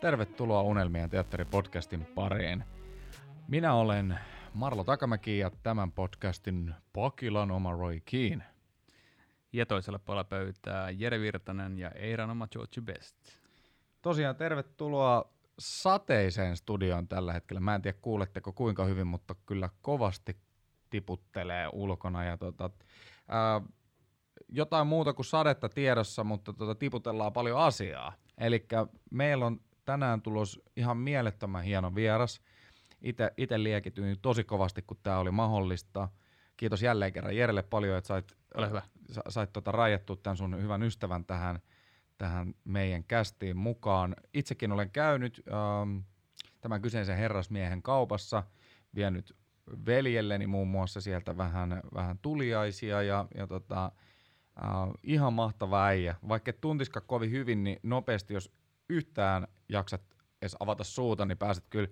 Tervetuloa Unelmien teatteripodcastin pariin. Minä olen Marlo Takamäki ja tämän podcastin Pakilan oma Roy Keane. Ja toisella puolella pöytää Jere Virtanen ja Eiran oma George Best. Tosiaan tervetuloa sateiseen studioon tällä hetkellä. Mä en tiedä kuuletteko kuinka hyvin, mutta kyllä kovasti tiputtelee ulkona. Ja tota, ää, jotain muuta kuin sadetta tiedossa, mutta tota, tiputellaan paljon asiaa. Eli meillä on tänään tulos ihan mielettömän hieno vieras. Itse liekityin tosi kovasti, kun tämä oli mahdollista. Kiitos jälleen kerran Jerelle paljon, että sait, Ole hyvä. sait tota rajattua tämän sun hyvän ystävän tähän, tähän meidän kästiin mukaan. Itsekin olen käynyt ähm, tämän kyseisen herrasmiehen kaupassa, vienyt veljelleni muun muassa sieltä vähän, vähän tuliaisia ja, ja tota, äh, ihan mahtava äijä. Vaikka et tuntiskaan kovin hyvin, niin nopeasti, jos yhtään jaksat edes avata suuta, niin pääset kyllä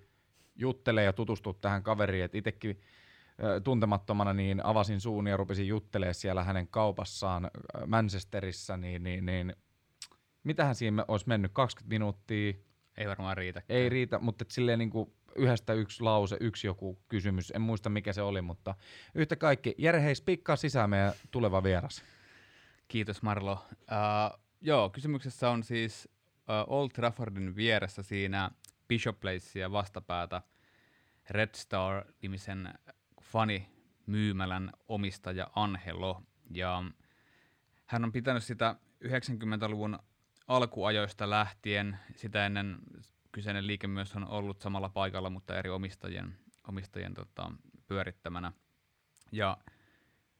juttelemaan ja tutustua tähän kaveriin. Et itsekin äh, tuntemattomana niin avasin suun ja rupesin juttelemaan siellä hänen kaupassaan Manchesterissa, niin, niin, niin mitähän siinä olisi mennyt, 20 minuuttia, Ei varmaan riitä. ei riitä, mutta et silleen niin kuin yhdestä yksi lause, yksi joku kysymys, en muista mikä se oli, mutta yhtä kaikki. Jere, hei, spikkaa sisään meidän tuleva vieras. Kiitos Marlo. Uh, joo, kysymyksessä on siis Old Traffordin vieressä siinä Bishop Placea vastapäätä Red Star-nimisen fanimyymälän omistaja Angelo. Ja hän on pitänyt sitä 90-luvun alkuajoista lähtien. Sitä ennen kyseinen liike myös on ollut samalla paikalla, mutta eri omistajien, omistajien tota, pyörittämänä. Ja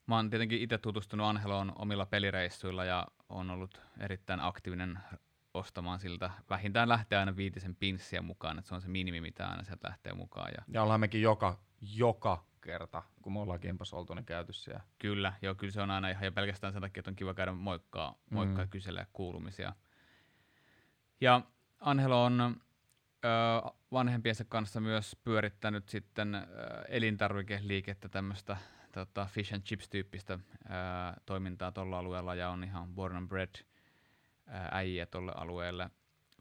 mä oon tietenkin itse tutustunut Angeloon omilla pelireissuilla ja on ollut erittäin aktiivinen ostamaan siltä. Vähintään lähtee aina viitisen pinssiä mukaan, että se on se minimi, mitä aina sieltä lähtee mukaan. Ja Ja ollaan mekin joka, joka kerta, kun me ollaan kimpas oltu, niin käyty siellä. Kyllä, joo, kyllä se on aina ihan ja pelkästään sen takia, että on kiva käydä moikkaa, moikkaa mm. kysellä kuulumisia. Ja Angelo on ö, vanhempiensa kanssa myös pyörittänyt sitten ö, elintarvikeliikettä, tämmöistä tota, fish and chips-tyyppistä ö, toimintaa tuolla alueella ja on ihan born and bred äijä tuolle alueelle.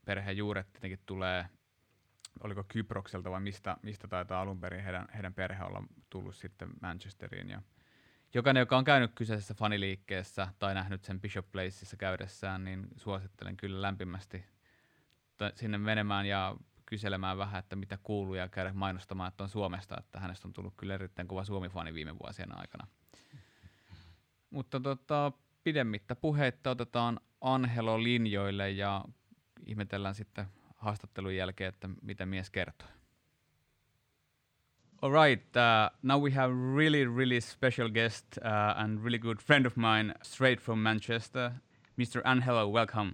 Perheen juuret tietenkin tulee, oliko Kyprokselta vai mistä, mistä taitaa alun perin heidän, heidän perhe olla tullut sitten Manchesteriin. Ja jokainen, joka on käynyt kyseisessä faniliikkeessä tai nähnyt sen Bishop Placeissa käydessään, niin suosittelen kyllä lämpimästi sinne menemään ja kyselemään vähän, että mitä kuuluu ja käydä mainostamaan, että on Suomesta, että hänestä on tullut kyllä erittäin kova Suomi-fani viime vuosien aikana. Mutta tota, pidemmittä puheitta otetaan Angelo linjoille ja ihmetellään sitten haastattelun jälkeen, että mitä mies kertoo. All right, uh, now we have really, really special guest uh, and really good friend of mine, straight from Manchester, Mr. Angelo. Welcome.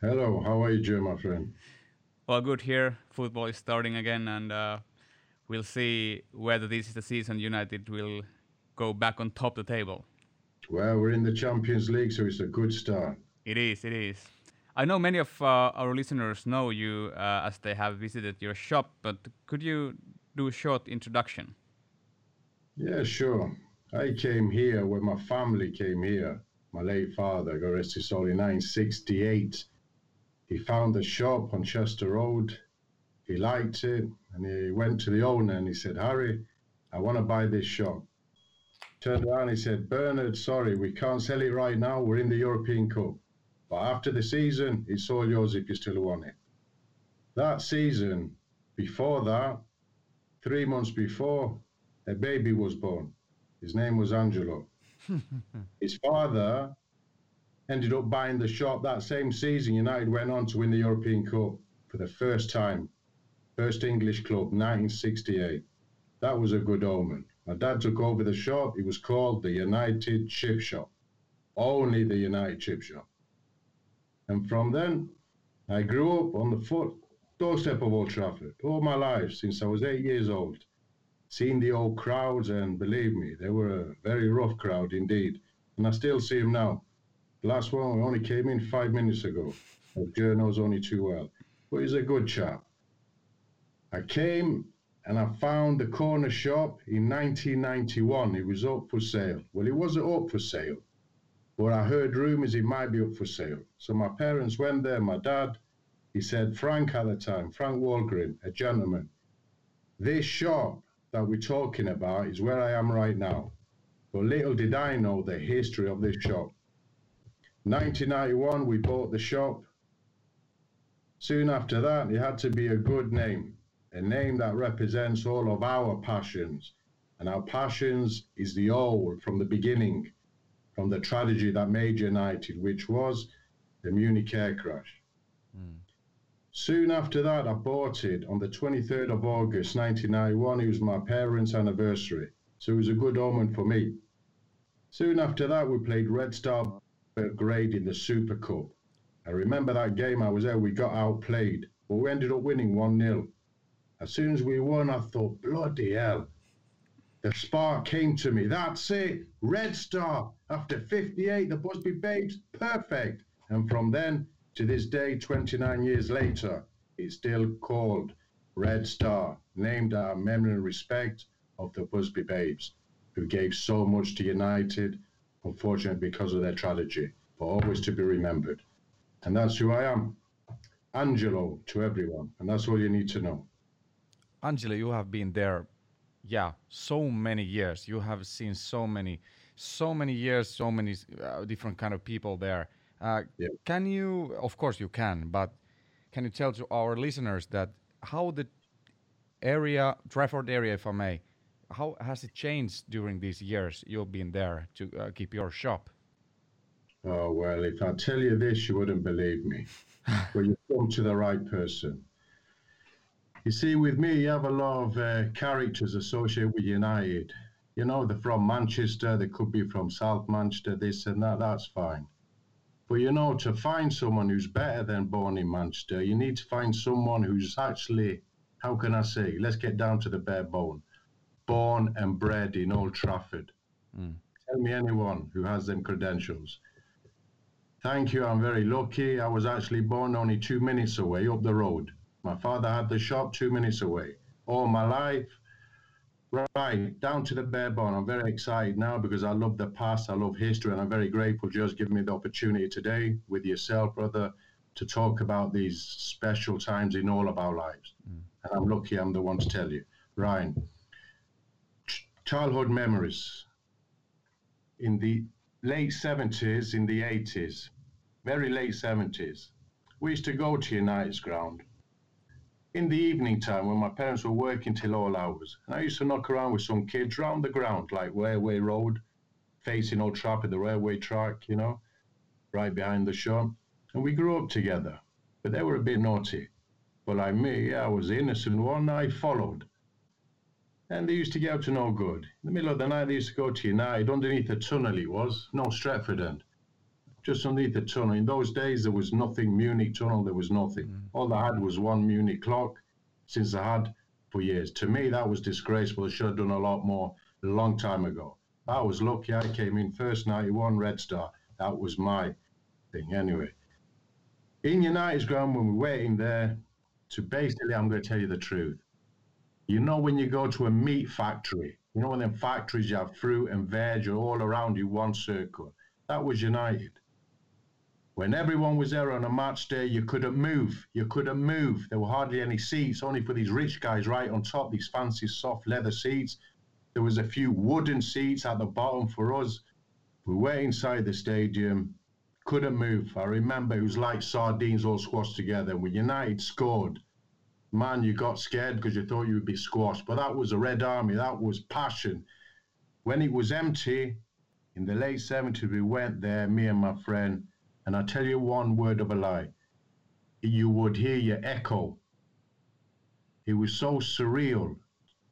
Hello, how are you, Joe, my friend? Well, good here. Football is starting again, and uh, we'll see whether this is the season United will go back on top of the table. Well, we're in the Champions League, so it's a good start. It is, it is. I know many of uh, our listeners know you uh, as they have visited your shop, but could you do a short introduction? Yeah, sure. I came here when my family came here. My late father, God rest his soul, in 1968. He found a shop on Chester Road. He liked it, and he went to the owner and he said, Harry, I want to buy this shop. Turned around, he said, Bernard, sorry, we can't sell it right now. We're in the European Cup. But after the season, it's all yours if you still want it. That season, before that, three months before, a baby was born. His name was Angelo. His father ended up buying the shop that same season. United went on to win the European Cup for the first time. First English club, 1968. That was a good omen. My dad took over the shop. It was called the United Chip Shop. Only the United Chip Shop. And from then, I grew up on the foot doorstep of Old Trafford all my life since I was eight years old. Seen the old crowds, and believe me, they were a very rough crowd indeed. And I still see them now. The last one only came in five minutes ago. Joe knows only too well. But he's a good chap. I came and I found the corner shop in 1991. It was up for sale. Well, it wasn't up for sale, but I heard rumors it might be up for sale. So my parents went there. My dad, he said, Frank at the time, Frank Walgren, a gentleman. This shop that we're talking about is where I am right now. But little did I know the history of this shop. 1991, we bought the shop. Soon after that, it had to be a good name a name that represents all of our passions. And our passions is the old from the beginning, from the tragedy that made United, which was the Munich air crash. Mm. Soon after that, I bought it on the 23rd of August 1991. It was my parents' anniversary, so it was a good omen for me. Soon after that, we played Red Star Belgrade in the Super Cup. I remember that game I was there, we got outplayed, but we ended up winning 1 0. As soon as we won, I thought, bloody hell. The spark came to me. That's it. Red Star. After 58, the Busby Babes, perfect. And from then to this day, 29 years later, it's still called Red Star, named our memory and respect of the Busby Babes, who gave so much to United, unfortunately because of their tragedy, but always to be remembered. And that's who I am. Angelo to everyone. And that's all you need to know. Angelo, you have been there, yeah, so many years. You have seen so many, so many years, so many uh, different kind of people there. Uh, yeah. Can you, of course, you can, but can you tell to our listeners that how the area, Trafford area, if I may, how has it changed during these years you've been there to uh, keep your shop? Oh well, if I tell you this, you wouldn't believe me. well, you've come to the right person. You see, with me, you have a lot of uh, characters associated with United. You know, they're from Manchester, they could be from South Manchester, this and that, that's fine. But you know, to find someone who's better than born in Manchester, you need to find someone who's actually, how can I say, let's get down to the bare bone, born and bred in Old Trafford. Mm. Tell me anyone who has them credentials. Thank you, I'm very lucky. I was actually born only two minutes away up the road. My father had the shop two minutes away. All my life, right down to the bare bone. I'm very excited now because I love the past, I love history, and I'm very grateful just giving me the opportunity today with yourself, brother, to talk about these special times in all of our lives. Mm. And I'm lucky I'm the one to tell you. Ryan, childhood memories in the late 70s, in the 80s, very late 70s, we used to go to United's ground in the evening time when my parents were working till all hours. And I used to knock around with some kids round the ground, like Railway Road, facing Old Trafford, the railway track, you know, right behind the shop. And we grew up together. But they were a bit naughty. But like me, I was the innocent one, I followed. And they used to get up to no good. In the middle of the night, they used to go to United, underneath the tunnel it was, no Stretford end just underneath the tunnel. In those days, there was nothing Munich tunnel. There was nothing. Mm. All I had was one Munich clock, since I had for years. To me, that was disgraceful. I should have done a lot more a long time ago. I was lucky. I came in first 91 Red Star. That was my thing. Anyway, in United's ground, when we're waiting there, to basically, I'm going to tell you the truth. You know, when you go to a meat factory, you know, when in them factories, you have fruit and veg all around you, one circle. That was United. When everyone was there on a match day, you couldn't move. You couldn't move. There were hardly any seats, only for these rich guys right on top, these fancy soft leather seats. There was a few wooden seats at the bottom for us. We were inside the stadium, couldn't move. I remember it was like sardines all squashed together. When United scored, man, you got scared because you thought you would be squashed. But that was a Red Army. That was passion. When it was empty, in the late 70s, we went there, me and my friend, and I tell you one word of a lie, you would hear your echo. It was so surreal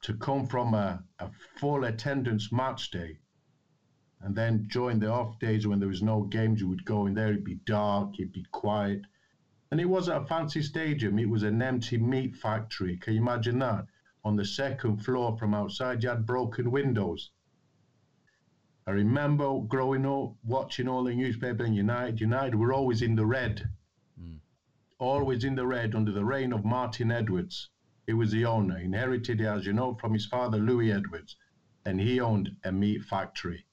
to come from a, a full attendance match day and then during the off days when there was no games, you would go in there, it'd be dark, it'd be quiet. And it wasn't a fancy stadium, it was an empty meat factory. Can you imagine that? On the second floor from outside, you had broken windows. I remember growing up watching all the newspaper in United. United were always in the red, mm. always in the red under the reign of Martin Edwards. He was the owner, inherited it, as you know, from his father, Louis Edwards, and he owned a meat factory.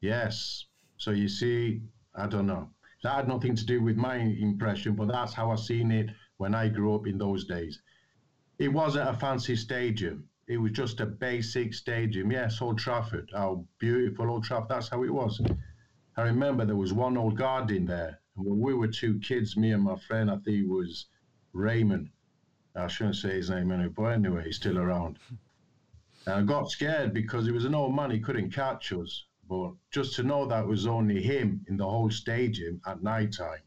Yes. So you see, I don't know. That had nothing to do with my impression, but that's how I seen it when I grew up in those days. It wasn't a fancy stadium. It was just a basic stadium. Yes, Old Trafford. How beautiful Old Trafford. That's how it was. I remember there was one old guard in there. And when we were two kids, me and my friend, I think it was Raymond. I shouldn't say his name anyway, but anyway, he's still around. And I got scared because he was an old man, he couldn't catch us. But just to know that was only him in the whole stadium at night time,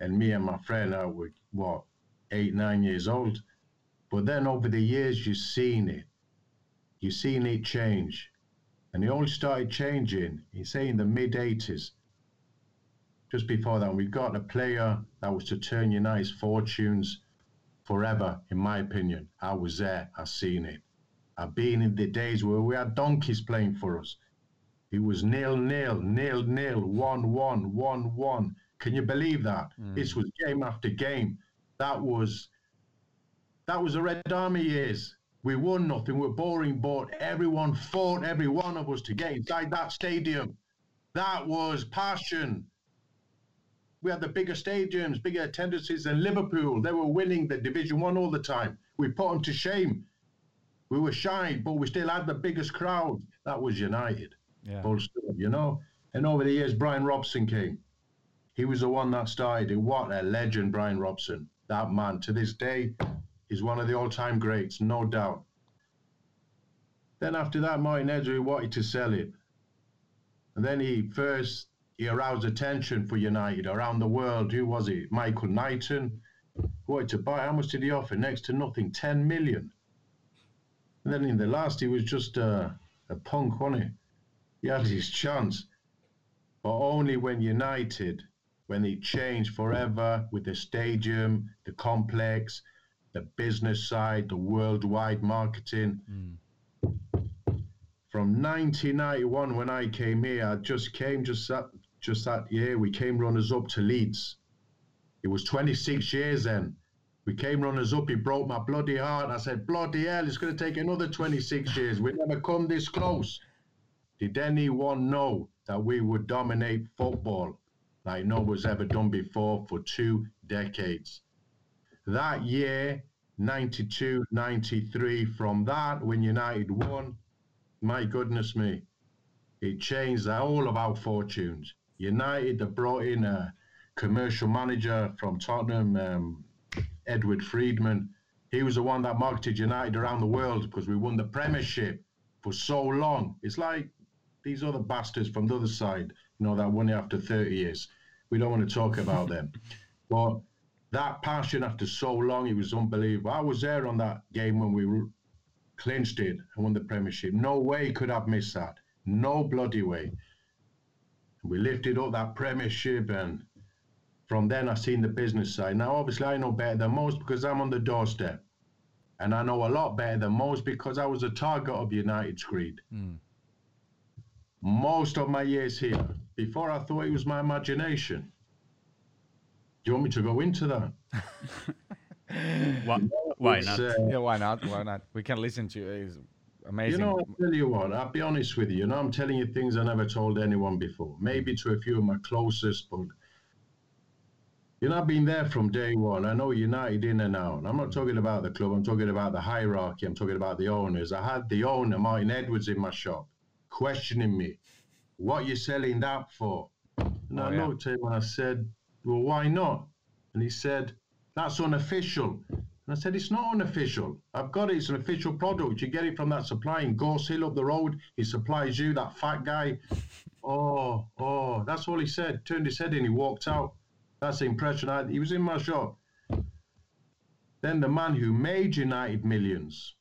and me and my friend I were what eight, nine years old. But then over the years, you've seen it. You've seen it change. And it all started changing, you say, in the mid 80s. Just before that, we got a player that was to turn United's fortunes forever, in my opinion. I was there, I've seen it. I've been in the days where we had donkeys playing for us. It was nil nil, nil nil, one one, one one. Can you believe that? Mm. This was game after game. That was that was the Red Army years. We won nothing. We're boring, but everyone fought, every one of us, to get inside that stadium. That was passion. We had the bigger stadiums, bigger attendances than Liverpool. They were winning the Division One all the time. We put them to shame. We were shy, but we still had the biggest crowd. That was United. Yeah. You know. And over the years, Brian Robson came. He was the one that started it. What a legend, Brian Robson. That man, to this day, is one of the all-time greats, no doubt. Then after that, Martin Edwards wanted to sell it. And then he first he aroused attention for United around the world. Who was it? Michael Knighton wanted to buy. How much did he offer? Next to nothing, 10 million. And then in the last, he was just a, a punk, wasn't he? He had his chance. But only when United, when he changed forever with the stadium, the complex, the business side, the worldwide marketing. Mm. From 1991, when I came here, I just came just that just that year. We came runners up to Leeds. It was 26 years then. We came runners up. He broke my bloody heart. I said, bloody hell, it's going to take another 26 years. We never come this close. Did anyone know that we would dominate football like no one's ever done before for two decades? That year, 92, 93, from that, when United won, my goodness me, it changed all of our fortunes. United have brought in a commercial manager from Tottenham, um, Edward Freedman. He was the one that marketed United around the world because we won the Premiership for so long. It's like these other bastards from the other side, you know, that won it after 30 years. We don't want to talk about them. But that passion after so long, it was unbelievable. I was there on that game when we clinched it and won the Premiership. No way could I've missed that. No bloody way. We lifted up that Premiership, and from then I seen the business side. Now, obviously, I know better than most because I'm on the doorstep, and I know a lot better than most because I was a target of United's greed. Mm. Most of my years here, before I thought it was my imagination. Do you want me to go into that? why, why not? Uh, yeah, why not? Why not? We can listen to you. It's amazing. You know, I'll tell you what, I'll be honest with you. You know, I'm telling you things I never told anyone before. Maybe to a few of my closest, but you know, I've been there from day one. I know United in and out. I'm not talking about the club. I'm talking about the hierarchy. I'm talking about the owners. I had the owner, Martin Edwards, in my shop, questioning me, "What you selling that for?" And oh, I yeah. looked at him and I said, well, why not? And he said, that's unofficial. And I said, it's not unofficial. I've got it. It's an official product. You get it from that supply in Gorse Hill up the road. He supplies you, that fat guy. Oh, oh, that's all he said. Turned his head in. He walked out. That's the impression I. He was in my shop. Then the man who made United millions,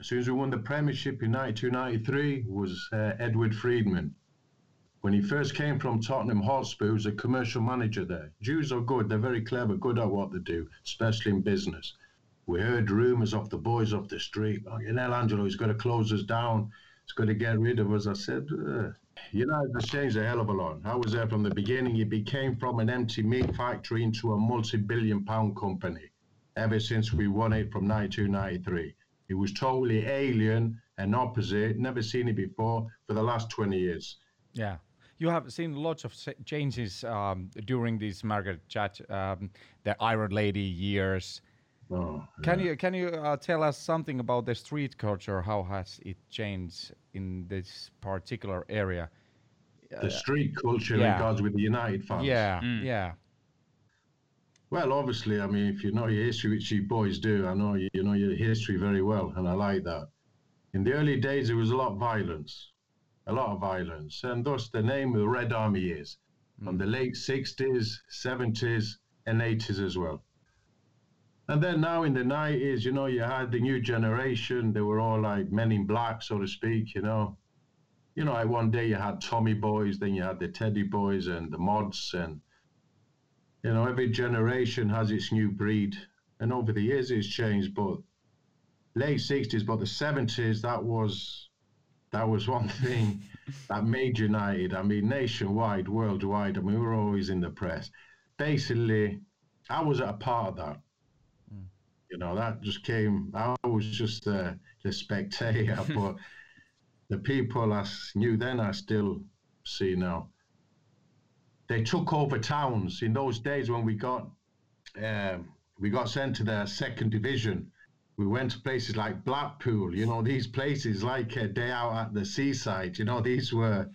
as soon as we won the Premiership in 92 93, was uh, Edward Freedman. When he first came from Tottenham Hotspur, he was a commercial manager there. Jews are good, they're very clever, good at what they do, especially in business. We heard rumours of the boys off the street. Oh, you know, Angelo, he's got to close us down. He's got to get rid of us. I said, you know, it's changed a hell of a lot. I was there from the beginning. He became from an empty meat factory into a multi billion pound company. ever since we won it from 92 93. It was totally alien and opposite, never seen it before for the last 20 years. Yeah. You have seen lots of changes um, during these Margaret Chat, um, the Iron Lady years. Oh, Can you can you uh, tell us something about the street culture? How has it changed in this particular area? the street culture yeah. in regards with the United fans. Yeah, Mm. yeah, Well, obviously, I mean, if you know your history, which you boys do, I know you, you know your history very well, and I like that. In the early days, there was a lot of violence, a lot of violence, and thus the name of the Red Army is from hmm. the late 60s, 70s, and 80s as well. And then now in the 90s, you know, you had the new generation. They were all like men in black, so to speak, you know. You know, like one day you had Tommy Boys, then you had the Teddy Boys and the Mods, and you know, every generation has its new breed, and over the years it's changed. But late '60s, but the '70s, that was that was one thing that made United. I mean, nationwide, worldwide. I mean, we were always in the press. Basically, I was a part of that. You know, that just came. I was just a, a spectator, but the people I knew then, I still see now they took over towns in those days when we got um, we got sent to the second division. We went to places like Blackpool, you know, these places like a day out at the seaside. You know, these were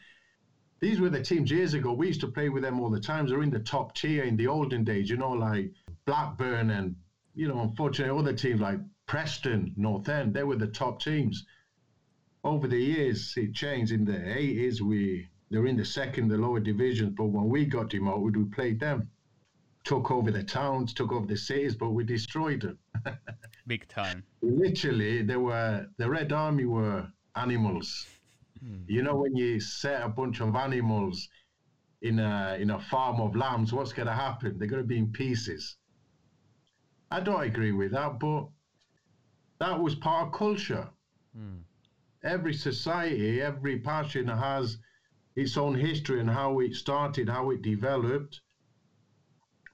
these were the teams years ago. We used to play with them all the time. They're in the top tier in the olden days, you know, like Blackburn and you know, unfortunately, other teams like Preston, North End. They were the top teams. Over the years, it changed. In the 80s, we they were in the second, the lower divisions. But when we got demoted, we played them. Took over the towns, took over the cities, but we destroyed them. Big time. Literally, they were the Red Army were animals. Hmm. You know, when you set a bunch of animals in a in a farm of lambs, what's going to happen? They're going to be in pieces. I don't agree with that, but that was part of culture. Hmm. Every society, every passion has its own history and how it started, how it developed.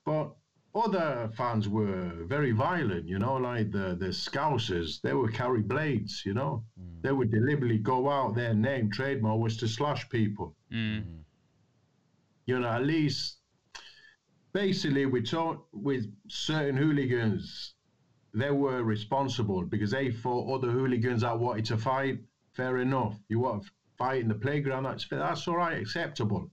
But other fans were very violent, you know, like the, the Scousers, they would carry blades, you know. They would deliberately go out, their name, trademark was to slash people. Mm. You know, at least basically we talk with certain hooligans, they were responsible because they fought other hooligans that wanted to fight. Fair enough. You want to fight in the playground, that's that's all right, acceptable.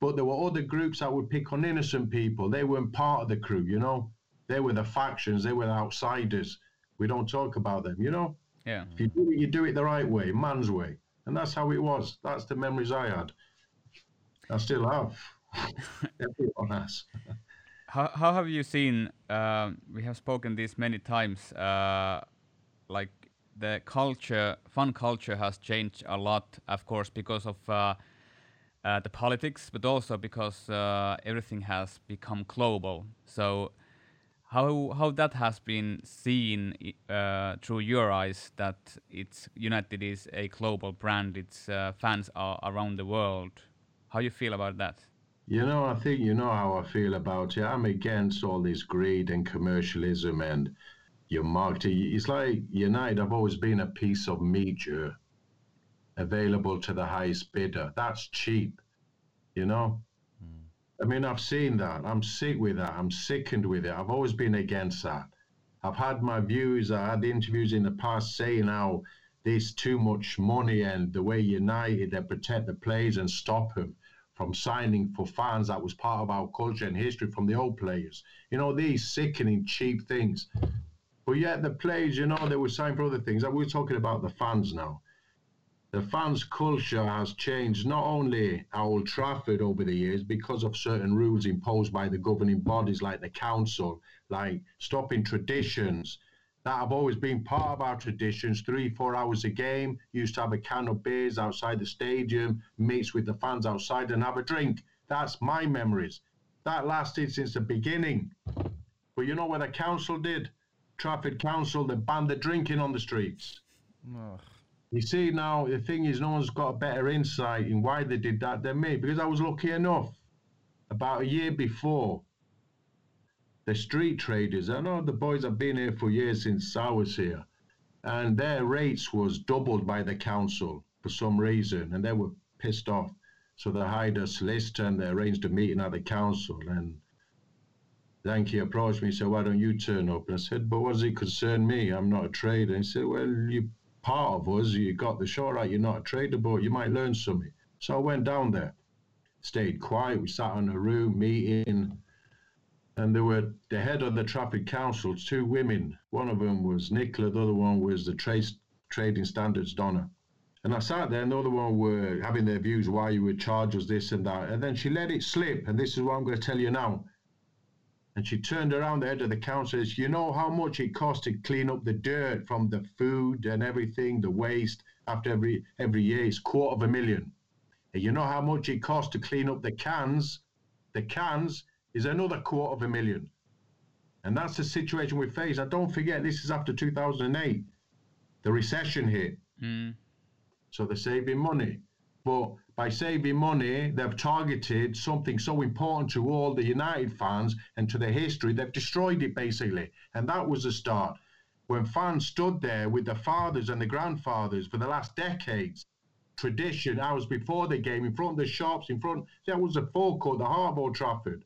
But there were other groups that would pick on innocent people. They weren't part of the crew, you know. They were the factions. They were the outsiders. We don't talk about them, you know. Yeah. If you do it, you do it the right way, man's way, and that's how it was. That's the memories I had. I still have. Everyone has. How, how have you seen? Um, we have spoken this many times. Uh, like the culture, fun culture has changed a lot, of course, because of uh, uh, the politics, but also because uh, everything has become global. So, how how that has been seen uh, through your eyes that it's United is a global brand, its uh, fans are around the world. How you feel about that? You know, I think you know how I feel about it. I'm against all this greed and commercialism and your marketing. It's like United, I've always been a piece of media available to the highest bidder. That's cheap, you know? Hmm. I mean, I've seen that. I'm sick with that. I'm sickened with it. I've always been against that. I've had my views. I had interviews in the past saying how there's too much money and the way United they protect the players and stop them from signing for fans that was part of our culture and history from the old players. You know, these sickening cheap things. But yet the players, you know, they were signing for other things. We're talking about the fans now. The fans' culture has changed not only at Old Trafford over the years because of certain rules imposed by the governing bodies like the council, like stopping traditions that have always been part of our traditions. Three, four hours a game, used to have a can of beers outside the stadium, meets with the fans outside and have a drink. That's my memories. That lasted since the beginning. But you know what the council did? Trafford Council, they banned the drinking on the streets. You see, now the thing is, no one's got a better insight in why they did that than me because I was lucky enough. About a year before, the street traders. I know the boys have been here for years since I was here, and their rates was doubled by the council for some reason, and they were pissed off. So they hired a solicitor and they arranged a meeting at the council. And then he approached me and said, Why don't you turn up? And I said, But what does it concern me? I'm not a trader. And he said, Well, you're part of us. You got the show right. You're not a trader, but you might learn something. So I went down there, stayed quiet. We sat in a room meeting. And there were the head of the Trafford council, two women. One of them was Nicola, the other one was the trace, trading standards Donna. And I sat there, and the other one were having their views why you would charge us this and that. And then she let it slip, and this is what I'm going to tell you now. And she turned around the head of the council says, You know how much it costs to clean up the dirt from the food and everything, the waste after every every year? It's quarter of a million. And you know how much it costs to clean up the cans? The cans is another quarter of a million. And that's the situation we face. I don't forget, this is after 2008. The recession hit. Mm. So they're saving money. But by saving money, they've targeted something so important to all the United fans and to their history. They've destroyed it basically. And that was the start. When fans stood there with the fathers and the grandfathers for the last decades, tradition, hours before the game, in front of the shops, in front, that was the forecourt, the heart of Old Trafford,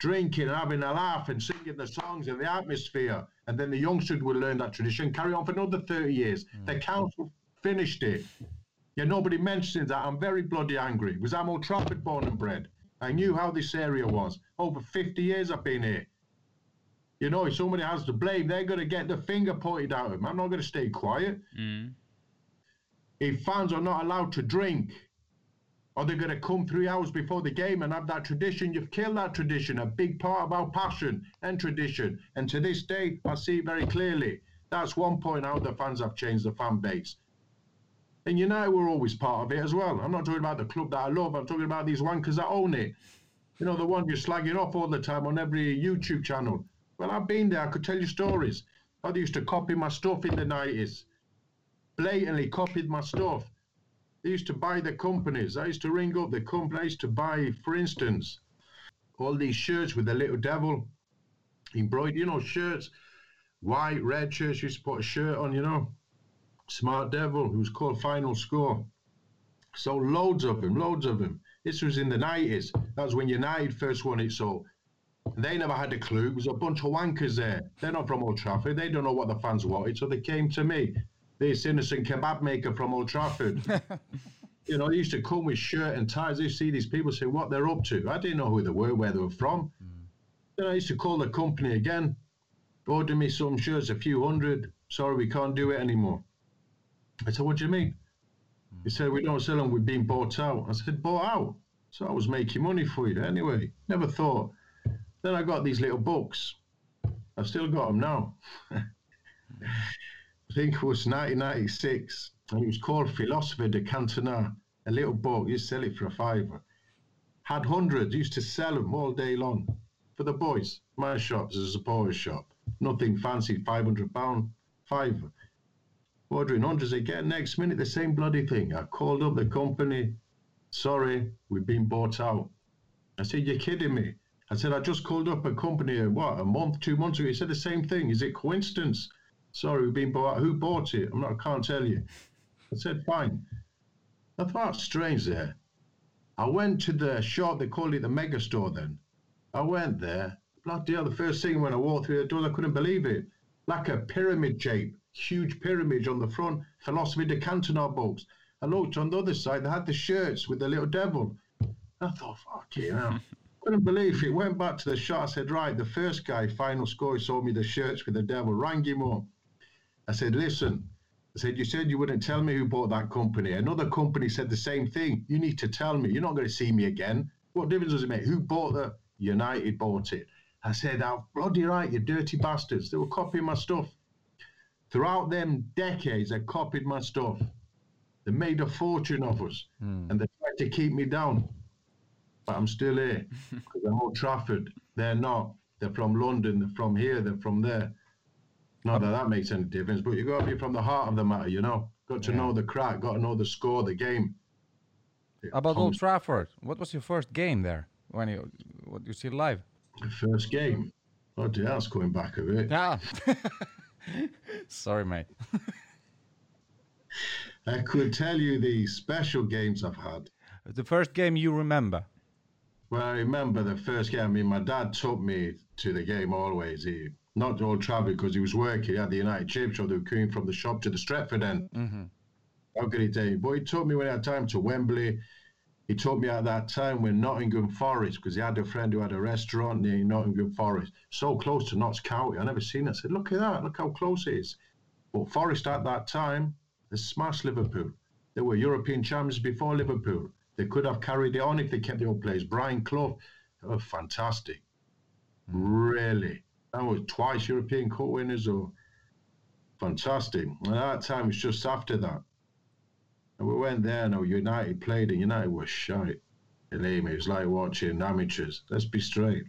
drinking and having a laugh and singing the songs and the atmosphere. And then the youngsters would learn that tradition, carry on for another 30 years. Mm. The council finished it. Yeah, nobody mentions that. I'm very bloody angry because I'm Old Trafford born and bred. I knew how this area was. Over 50 years I've been here. You know, if somebody has to blame, they're going to get the finger pointed at them. I'm not going to stay quiet. Mm. If fans are not allowed to drink, are they going to come three hours before the game and have that tradition? You've killed that tradition, a big part of our passion and tradition. And to this day, I see very clearly. That's one point how the fans have changed the fan base. And United were always part of it as well. I'm not talking about the club that I love. I'm talking about these wankers that own it. You know, the one you're slagging off all the time on every YouTube channel. Well, I've been there. I could tell you stories. I used to copy my stuff in the 90s. Blatantly copied my stuff. They used to buy the companies. I used to ring up the company. I used to buy, for instance, all these shirts with the little devil embroidered, you know, shirts, white, red shirts. You used to put a shirt on, you know. Smart Devil, who's called Final Score. So loads of them, loads of them. This was in the 90s. That was when United first won it. So they never had a clue. It was a bunch of wankers there. They're not from Old Trafford. They don't know what the fans wanted. So they came to me. This innocent kebab maker from Old Trafford. you know, they used to come with shirt and ties. They see these people say what they're up to. I didn't know who they were, where they were from. Mm. Then I used to call the company again. Order me some shirts, a few hundred. Sorry, we can't do it anymore. I said, what do you mean? He said, we don't sell them, we've been bought out. I said, bought out? So I was making money for you anyway. Never thought. Then I got these little books. I've still got them now. I think it was 1996. And it was called Philosophy de Cantona. A little book. You sell it for a fiver. Had hundreds. Used to sell them all day long for the boys. My shop's a supporter shop. Nothing fancy. Five hundred pound fiver ordering hundreds again. Next minute, the same bloody thing. I called up the company. Sorry, we've been bought out. I said, You're kidding me. I said, I just called up a company, uh, what, a month, two months ago. He said the same thing. Is it coincidence? Sorry, we've been bought out. Who bought it? I'm not, I can't tell you. I said, Fine. I thought, strange there. I went to the shop, they called it the mega store then. I went there. Bloody hell, the first thing when I walked through the door, I couldn't believe it. Like a pyramid shape huge pyramid on the front, Philosophy de Cantona books. I looked on the other side, they had the shirts with the little devil. I thought, fuck you know. Couldn't believe it. Went back to the shop. I said, right, the first guy, final score, he sold me the shirts with the devil. Rang him up. I said, listen. I said, you said you wouldn't tell me who bought that company. Another company said the same thing. You need to tell me. You're not going to see me again. What difference does it make? Who bought the United bought it? I said, oh, bloody right, you dirty bastards. They were copying my stuff. Throughout them decades, they copied my stuff. They made a fortune of us, mm. and they tried to keep me down. But I'm still here because I'm Old Trafford. They're not. They're from London. They're from here. They're from there. Not that that makes any difference, but you've got to be from the heart of the matter. You know, got to yeah. know the crack. Got to know the score, the game. About Old Trafford, what was your first game there when you what you see live? The first game. Oh, dear, that's going back a bit. Yeah. Sorry, mate. I could tell you the special games I've had. The first game you remember? Well, I remember the first game. I mean, my dad took me to the game always. He not to Old Trafford because he was working. Had the United Chip Shop. They were coming from the shop to the Stretford end. Mm-hmm. How could he tell you? But he took me when I had time to Wembley. He took me at that time when Nottingham Forest, because he had a friend who had a restaurant near Nottingham Forest, so close to Notts County. I never seen it. I said, look at that. Look how close it is. But Forest at that time, they smashed Liverpool. They were European champions before Liverpool. They could have carried it on if they kept the old players. Brian Clough, were fantastic. Really. That was twice European Cup winners or fantastic. And at that time, it's just after that. And we went there, and United played, and United was shite. Believe me, it was like watching amateurs. Let's be straight.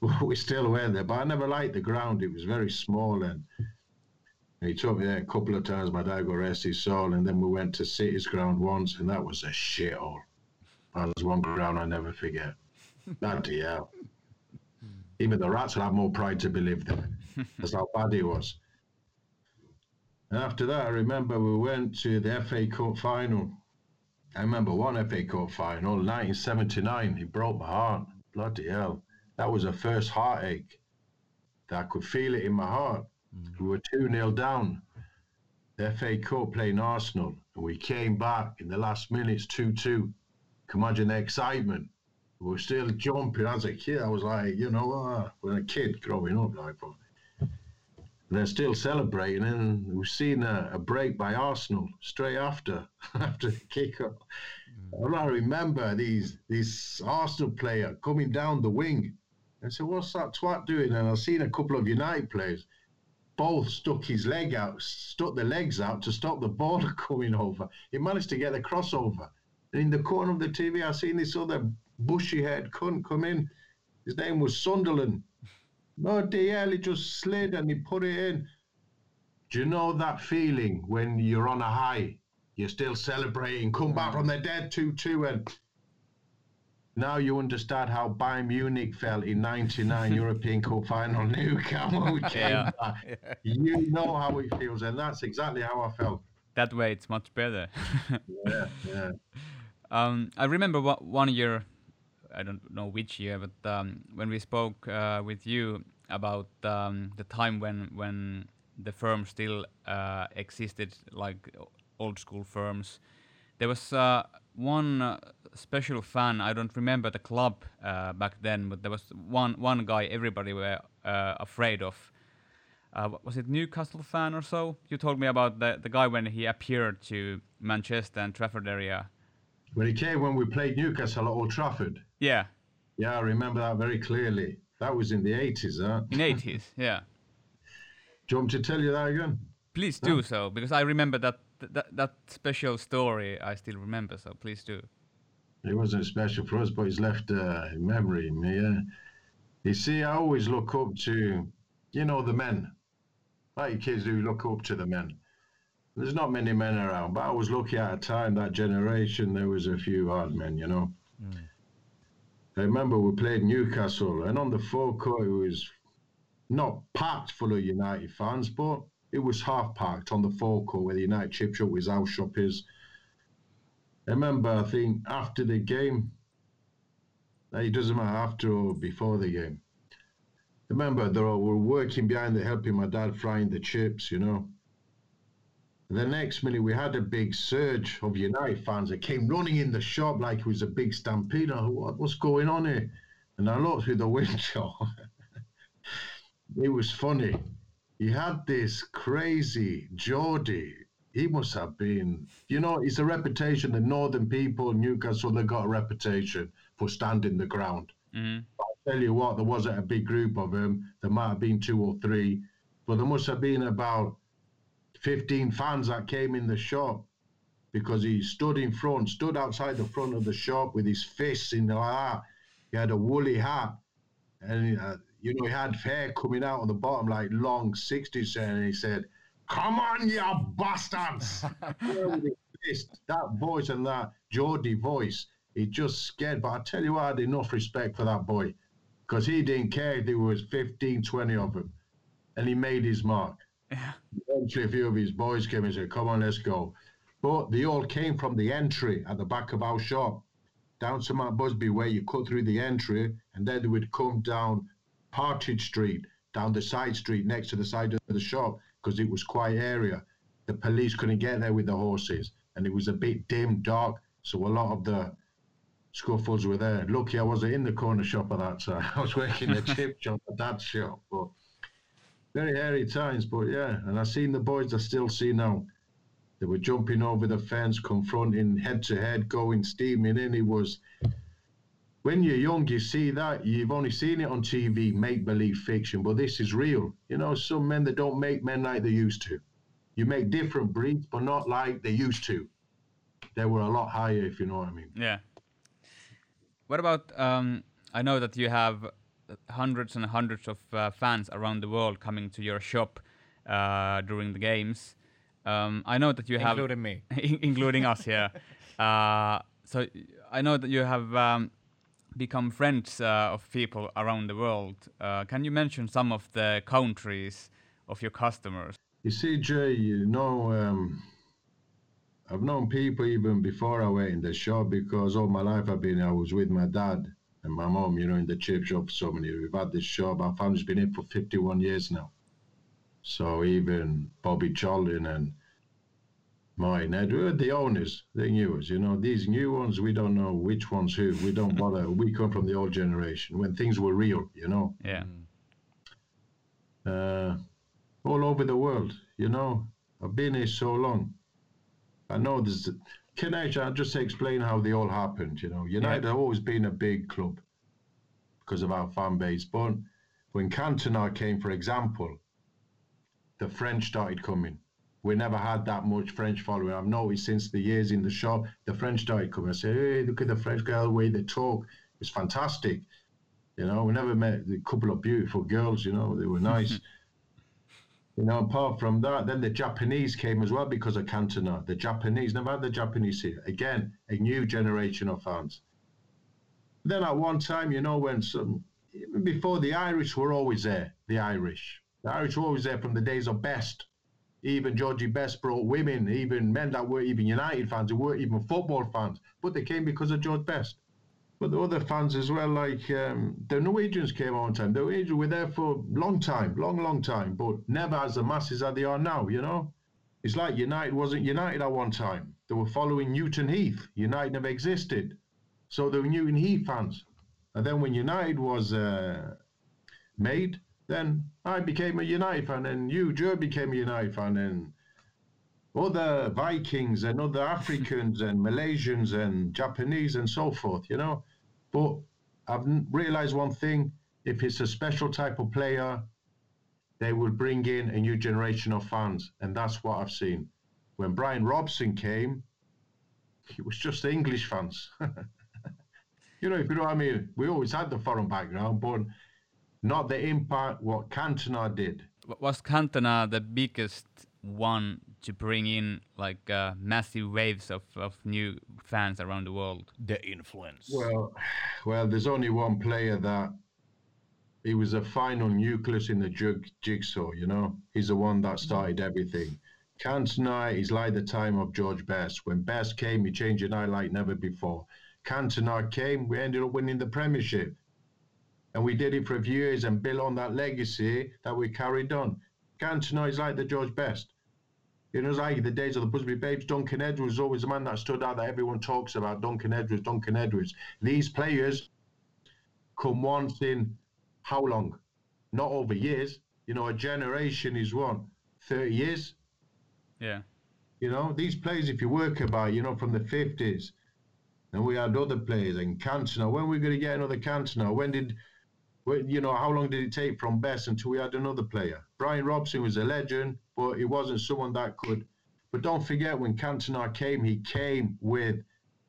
we still went there, but I never liked the ground. It was very small, and he took me there a couple of times. My dad got rest his soul, and then we went to City's ground once, and that was a shithole. That was one ground I never forget. Bloody hell. Even the rats will have more pride to believe there. That's how bad he was. And after that, I remember we went to the FA Cup final. I remember one FA Cup final, 1979. It broke my heart. Bloody hell. That was the first heartache. That I could feel it in my heart. Mm. We were 2 0 down. The FA Cup playing Arsenal. And we came back in the last minutes 2 2. Can imagine the excitement. We were still jumping as a kid. I was like, you know, uh, when a kid growing up, like, but they're still celebrating, and we've seen a, a break by Arsenal straight after after the kick up. Mm. I remember these this Arsenal player coming down the wing. I said, "What's that twat doing?" And I've seen a couple of United players both stuck his leg out, stuck the legs out to stop the ball coming over. He managed to get the crossover. And in the corner of the TV, I seen this other bushy haired cunt come in. His name was Sunderland. No, DL, he just slid and he put it in. Do you know that feeling when you're on a high? You're still celebrating, come back from the dead 2 2, and now you understand how Bayern Munich felt in 99 European Cup final Nou Camp when we came yeah. You know how it feels, and that's exactly how I felt. That way, it's much better. yeah, yeah. Um, I remember one year I don't know which year, but um, when we spoke uh, with you about um, the time when when the firm still uh, existed, like old school firms, there was uh, one uh, special fan. I don't remember the club uh, back then, but there was one one guy everybody were uh, afraid of. was it Newcastle fan or so? You told me about the the guy when he appeared to Manchester and Trafford area. When he came when we played Newcastle at Old Trafford. Yeah. Yeah, I remember that very clearly. That was in the 80s, huh? In 80s, yeah. Do you want me to tell you that again? Please do so, because I remember that, that that special story. I still remember, so please do. It wasn't special for us, but it's left a memory in me. Yeah. You see, I always look up to, you know, the men. Like kids do look up to the men. There's not many men around, but I was lucky at a time, that generation, there was a few hard men, you know. Mm. I remember we played Newcastle, and on the forecourt it was not packed full of United fans, but it was half packed on the forecourt where the United chip shop was our shop is. I remember, I think after the game, eh, it doesn't matter after or before the game. I remember they were working behind the helping my dad frying the chips, you know. The next minute, we had a big surge of United fans that came running in the shop like it was a big stampede. I what, what's going on here? And I looked through the window. it was funny. He had this crazy Geordie. He must have been, you know, it's a reputation. The northern people, Newcastle, they got a reputation for standing the ground. Mm-hmm. I'll tell you what, there wasn't a big group of them. There might have been two or three, but there must have been about 15 fans that came in the shop because he stood in front, stood outside the front of the shop with his fists in the ah. He had a woolly hat, and uh, you know he had hair coming out on the bottom like long 60s, and he said, "Come on, you bastards!" that voice and that Geordie voice, he just scared. But I tell you, I had enough respect for that boy. because he didn't care if there was 15, 20 of them. And he made his mark. Yeah. Eventually, a few of his boys came and said, Come on, let's go. But they all came from the entry at the back of our shop down to Matt Busby, where you cut through the entry, and then they would come down Partridge Street, down the side street next to the side of the shop, because it was quiet area. The police couldn't get there with the horses, and it was a bit dim, dark. So a lot of the scuffles were there. Lucky I wasn't in the corner shop at that time. I was working the chip shop at that shop. But very hairy times, but yeah. And I seen the boys I still see now. They were jumping over the fence, confronting head to head, going steaming in. It was when you're young, you see that you've only seen it on TV, make believe fiction, but this is real. You know, some men that don't make men like they used to. You make different breeds, but not like they used to. They were a lot higher, if you know what I mean. Yeah. What about? Um, I know that you have hundreds and hundreds of uh, fans around the world coming to your shop uh, during the games. Um, I know that you have, Including me. including us, here. Uh, so I know that you have um, become friends uh, of people around the world. Uh, can you mention some of the countries of your customers? You see, Jay, you know, um, I've known people even before I went in the shop because all my life I've been, I was with my dad and my mom, you know, in the chip shop for so many years. We've had this shop, our family's been in for 51 years now. So even Bobby Charlton and Martin Edward, the owners, they knew us. You know, these new ones, we don't know which one's who. We don't bother. we come from the old generation when things were real, you know. Yeah. Uh, all over the world, you know. I've been here so long. I know there's. Can I just explain how they all happened? You know, United have always been a big club because of our fan base. But when Cantona came, for example, the French started coming. We never had that much French following. I've noticed since the years in the shop, the French started coming. I say, hey, look at the French girl, the way they talk. It's fantastic. You know, we never met a couple of beautiful girls, you know, they were nice. you know, apart from that, then the Japanese came as well because of Cantona. The Japanese, never had the Japanese here. Again, a new generation of fans. Then at one time, you know, when some, even before the Irish were always there, the Irish. The Irish were always there from the days of Best. Even Georgie Best brought women, even men that weren't even United fans, who weren't even football fans, but they came because of George Best. But the other fans as well, like um, the Norwegians came on time. The Norwegians were there for a long time, long, long time, but never as the masses as they are now, you know? It's like United wasn't United at one time. They were following Newton Heath. United never existed. So they were Newton Heath fans. And then when United was uh, made, then I became a United fan, and you, Joe, became a United fan, and other Vikings and other Africans and Malaysians and Japanese and so forth, you know. But I've realized one thing if it's a special type of player, they will bring in a new generation of fans. And that's what I've seen. When Brian Robson came, it was just English fans. you know, if you know what I mean, we always had the foreign background, but not the impact what Cantona did. Was Cantona the biggest one to bring in like uh, massive waves of, of new fans around the world? The influence. Well, well, there's only one player that he was a final nucleus in the jig- jigsaw. You know, he's the one that started everything. Cantona is like the time of George Best. When Best came, he changed United like never before. Cantona came, we ended up winning the Premiership. And we did it for a few years and built on that legacy that we carried on. Cantona is like the George Best. It was like the days of the Busby Babes. Duncan Edwards was always the man that stood out that everyone talks about. Duncan Edwards, Duncan Edwards. These players come once in how long? Not over years. You know, a generation is what? 30 years? Yeah. You know, these players, if you work about, you know, from the 50s, and we had other players and Cantona. When are we going to get another Cantona? When did, when, you know, how long did it take from Best until we had another player? Brian Robson was a legend, but he wasn't someone that could. But don't forget, when Cantona came, he came with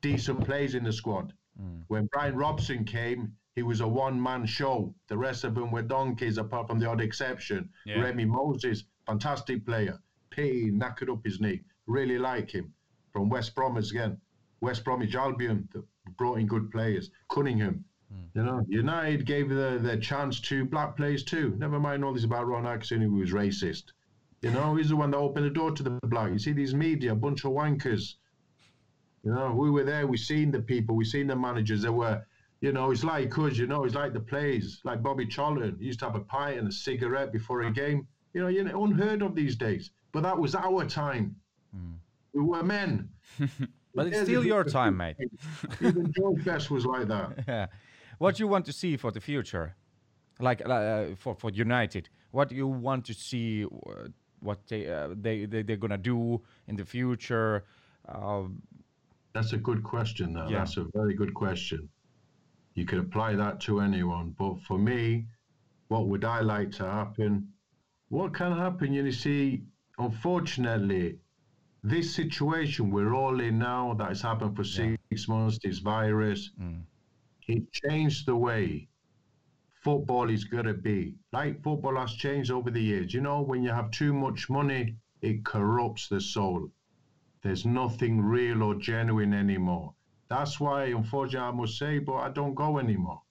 decent players in the squad. Mm. When Brian Robson came, he was a one-man show. The rest of them were donkeys, apart from the odd exception. Yeah. Remi Moses, fantastic player. Pity knackered up his knee. Really like him. From West Bromwich again. West Bromwich Albion that brought in good players. Cunningham, You know, United gave the, their chance to black players too. Never mind all this about Ron Atkinson, who was racist. You know, he's the one that opened the door to the black. You see these media, a bunch of wankers. You know, we were there, we seen the people, we seen the managers. They were, you know, it's like cuz, you know, it's like the players, like Bobby Charlton. He used to have a pint and a cigarette before a game. You know, you know, unheard of these days. But that was our time. We were men. But it's still your time, mate. Even George Best was like that. Yeah. What you want to see for the future, like uh, for for United? What you want to see? uh, What they uh, they they they're gonna do in the future? Uh, That's a good question, though. Yeah. That's a very good question. You could apply that to anyone. But for me, what would I like to happen? What can happen? You see, unfortunately, this situation we're all in now that has happened for six months, this virus, it changed the way football is going to be. Like football has changed over the years. You know, when you have too much money, it corrupts the soul. There's nothing real or genuine anymore. That's why, unfortunately, I must say, but I don't go anymore.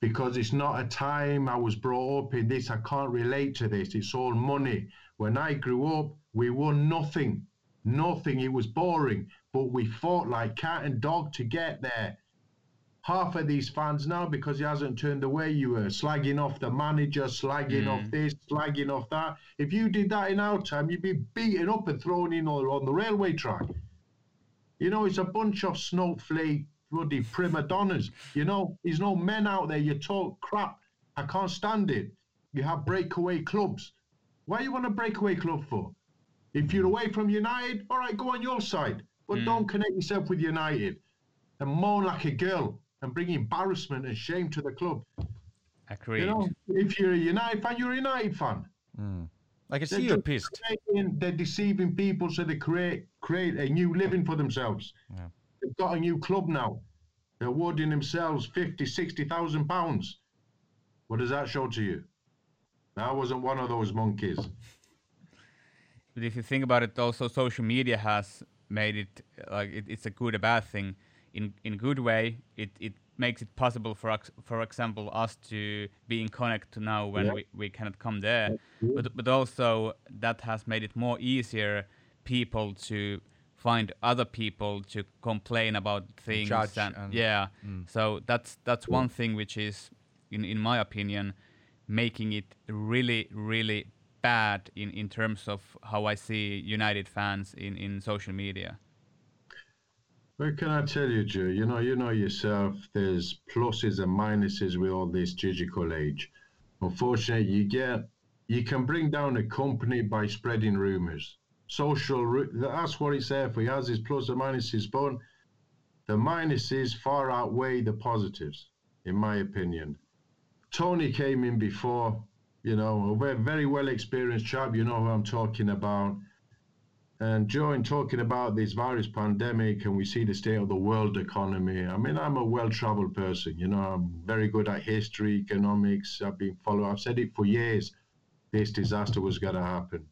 Because it's not a time I was brought up in this. I can't relate to this. It's all money. When I grew up, we won nothing. Nothing. It was boring. But we fought like cat and dog to get there. Half of these fans now, because he hasn't turned away, you were slagging off the manager, slagging off mm. this, slagging off that. If you did that in our time, you'd be beaten up and thrown in on, on the railway track. You know, it's a bunch of snowflake bloody prima donnas. You know, there's no men out there. You talk crap. I can't stand it. You have breakaway clubs. Why do you want a breakaway club for? If you're away from United, all right, go on your side. But don't mm. connect yourself with United and moan like a girl and bring embarrassment and shame to the club. Agreed. You know, if you're a United fan, you're a United fan. Hmm. I can see They're you're pissed. creating- they're deceiving people so they create create a new living for themselves. Yeah. They've got a new club now. They're awarding themselves 50, 60,000 pounds. What does that show to you? I wasn't one of those monkeys. But if you think about it, also social media has made it like it, it's a good or bad thing. In in good way, it, it makes it possible for us, for example, us to be in connect to now when Yeah. we, we cannot come there. But but also that has made it more easier people to find other people to complain about things judge and, and- yeah. Mm. So that's that's one thing which is, in in my opinion, making it really really bad in, in terms of how I see United fans in, in social media. What can I tell you, Joe? You know, you know yourself. There's pluses and minuses with all this digital age. Unfortunately, you get you can bring down a company by spreading rumors. Social, that's what it's there for. It has its plus and minuses, but the minuses far outweigh the positives, in my opinion. Tony came in before, you know, a very well experienced chap. You know who I'm talking about. And in talking about this virus pandemic, and we see the state of the world economy. I mean, I'm a well-traveled person. You know, I'm very good at history, economics. I've been following. I've said it for years. This disaster was going to happen,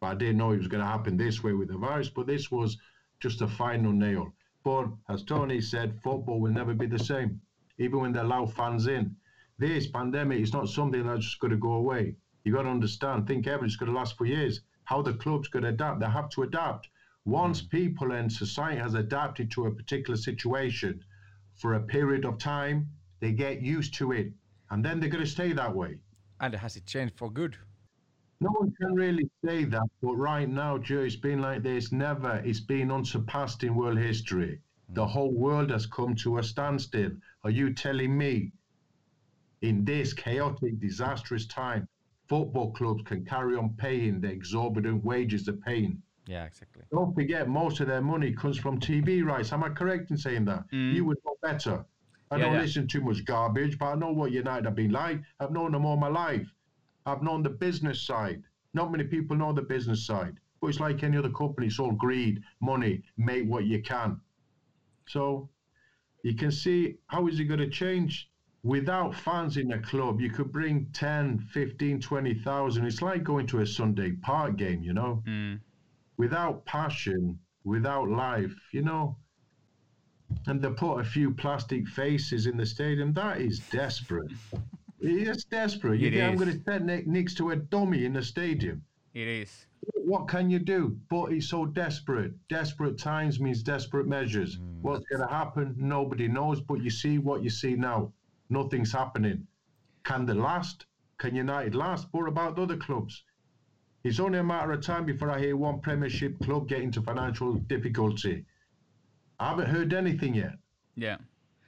but I didn't know it was going to happen this way with the virus. But this was just a final nail. But as Tony said, football will never be the same, even when they allow fans in. This pandemic is not something that's just going to go away. You got to understand. Think ever it's going to last for years. How the clubs could adapt, they have to adapt. Once hmm. people and society has adapted to a particular situation for a period of time, they get used to it, and then they're going to stay that way. And has it changed for good? No one can really say that, but right now, Joe, it's been like this. Never. It's been unsurpassed in world history. Hmm. The whole world has come to a standstill. Are you telling me in this chaotic, disastrous time, football clubs can carry on paying the exorbitant wages they're paying? Yeah, exactly. Don't forget, most of their money comes from TV rights. Am I correct in saying that? Mm. You would know better. I Yeah, don't yeah. listen to much garbage, but I know what United have been like. I've known them all my life. I've known the business side. Not many people know the business side. But it's like any other company. It's all greed, money, make what you can. So you can see how is it going to change? Without fans in a club, you could bring 10, 15, 20,000. It's like going to a Sunday park game, you know? Mm. without passion, without life, you know, and they put a few plastic faces in the stadium. That is desperate. it's desperate. You It think I'm going to stand ne- next to a dummy in the stadium? It is. What can you do? But it's so desperate. Desperate times means desperate measures. Mm. What's going to happen? Nobody knows. But you see what you see now. Nothing's happening. Can they last? Can United last? What about the other clubs? It's only a matter of time before I hear one Premiership club get into financial difficulty. I haven't heard anything yet. Yeah.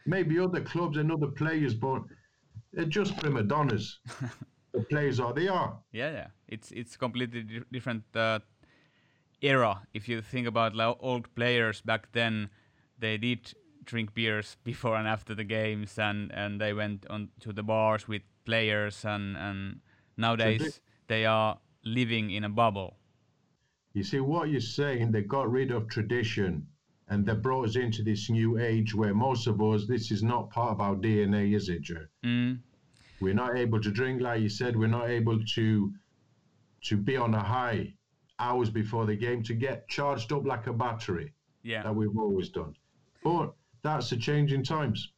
Maybe other clubs and other players, but they're just prima donnas. the players are they are. Yeah, yeah. It's it's completely di- different uh, era. If you think about like, old players back then, they did drink beers before and after the games, and, and they went on to the bars with players, and and nowadays they are living in a bubble. You see, what you're saying, they got rid of tradition and they brought us into this new age where most of us, this is not part of our DNA, is it, Joe? Mm, We're not able to drink, like you said, we're not able to to be on a high hours before the game to get charged up like a battery yeah. that we've always done. But that's a change in times.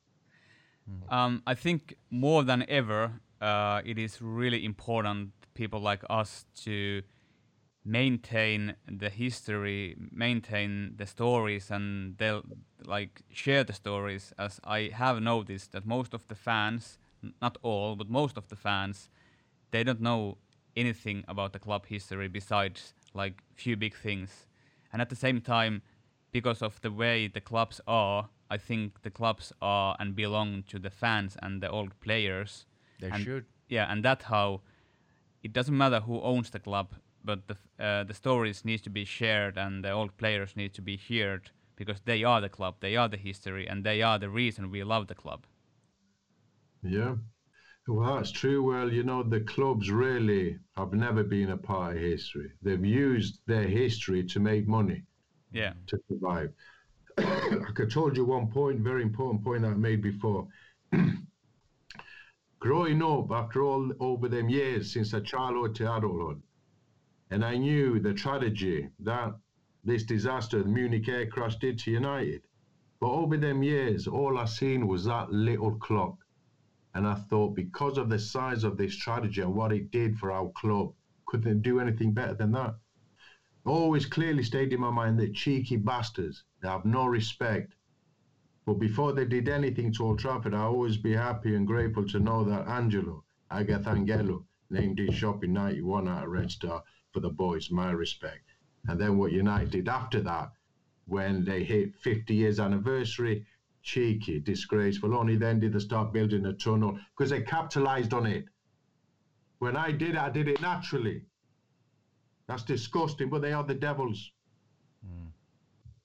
Um, I think more than ever, uh, it is really important people like us to maintain the history, maintain the stories, and they'll like share the stories. As I have noticed that most of the fans, not all, but most of the fans, they don't know anything about the club history besides like few big things. And at the same time, because of the way the clubs are, I think the clubs are and belong to the fans and the old players. They And- should. Yeah, and that's how it doesn't matter who owns the club, but the uh, the stories need to be shared and the old players need to be heard because they are the club, they are the history, and they are the reason we love the club. Yeah. Well, that's true. Well, you know, the clubs really have never been a part of history. They've used their history to make money. Yeah, to survive. I told you one point, very important point that I made before. Growing up after all over them years since a childhood to adulthood, and I knew the tragedy that this disaster, the Munich air crash, did to United. But over them years, all I seen was that little clock. And I thought, because of the size of this tragedy and what it did for our club, couldn't do anything better than that? Always clearly stayed in my mind that cheeky bastards, they have no respect. But before they did anything to Old Trafford, I always be happy and grateful to know that Angelo Agathangelo named his shop in 91 at Red Star for the boys, my respect. And then what United did after that, when they hit 50 years anniversary, cheeky, disgraceful. Only then did they start building a tunnel because they capitalized on it. When I did I did it naturally. That's disgusting, but they are the devils.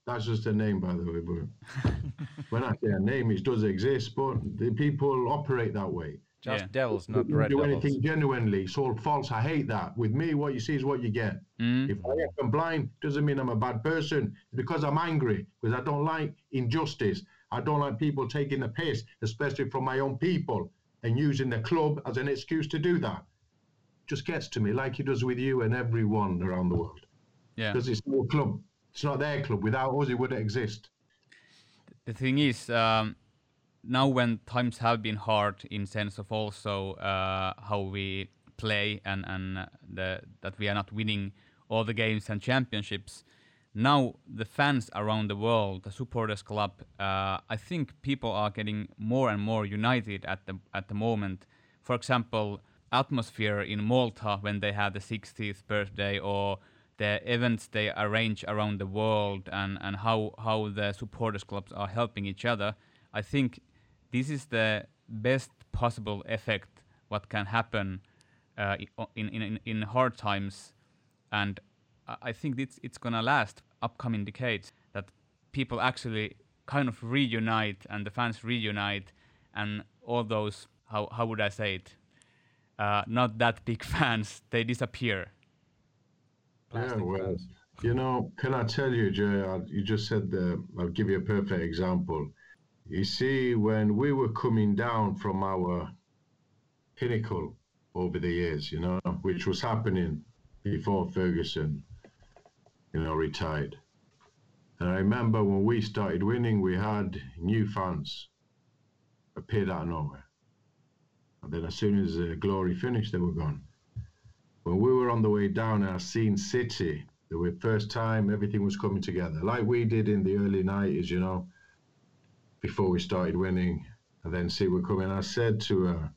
That's just a name, by the way. But when I say a name, it does exist, but the people operate that way. Just Yeah. devils, not don't red do devils. anything genuinely. It's all false. I hate that. With me, what you see is what you get. Mm. If I am blind, doesn't mean I'm a bad person. It's because I'm angry, because I don't like injustice. I don't like people taking the piss, especially from my own people, and using the club as an excuse to do that. Just gets to me, like it does with you and everyone around the world. Yeah. Because it's our club. It's not their club. Without us, it wouldn't exist. the thing is um, now when times have been hard in sense of also uh, how we play and and the that we are not winning all the games and championships now the fans around the world the supporters club uh, i think people are getting more and more united at the at the moment for example atmosphere in malta when they have the 60th birthday or the events they arrange around the world and, and how, how the supporters clubs are helping each other, I think this is the best possible effect what can happen uh, in, in, in hard times. And I think it's, it's gonna last upcoming decades that people actually kind of reunite and the fans reunite and all those, how, how would I say it, uh, not that big fans, they disappear. Plastic yeah, well, fans. you know, can I tell you, Jay? I- You just said the. I'll give you a perfect example. You see, when we were coming down from our pinnacle over the years, you know, which was happening before Ferguson, you know, retired. And I remember when we started winning, we had new fans appeared out of nowhere. And then as soon as uh, Glory finished, they were gone. When we were on the way down I seen City, the way first time everything was coming together, like we did in the early 90s, you know, before we started winning. And then see we're coming. I said to uh,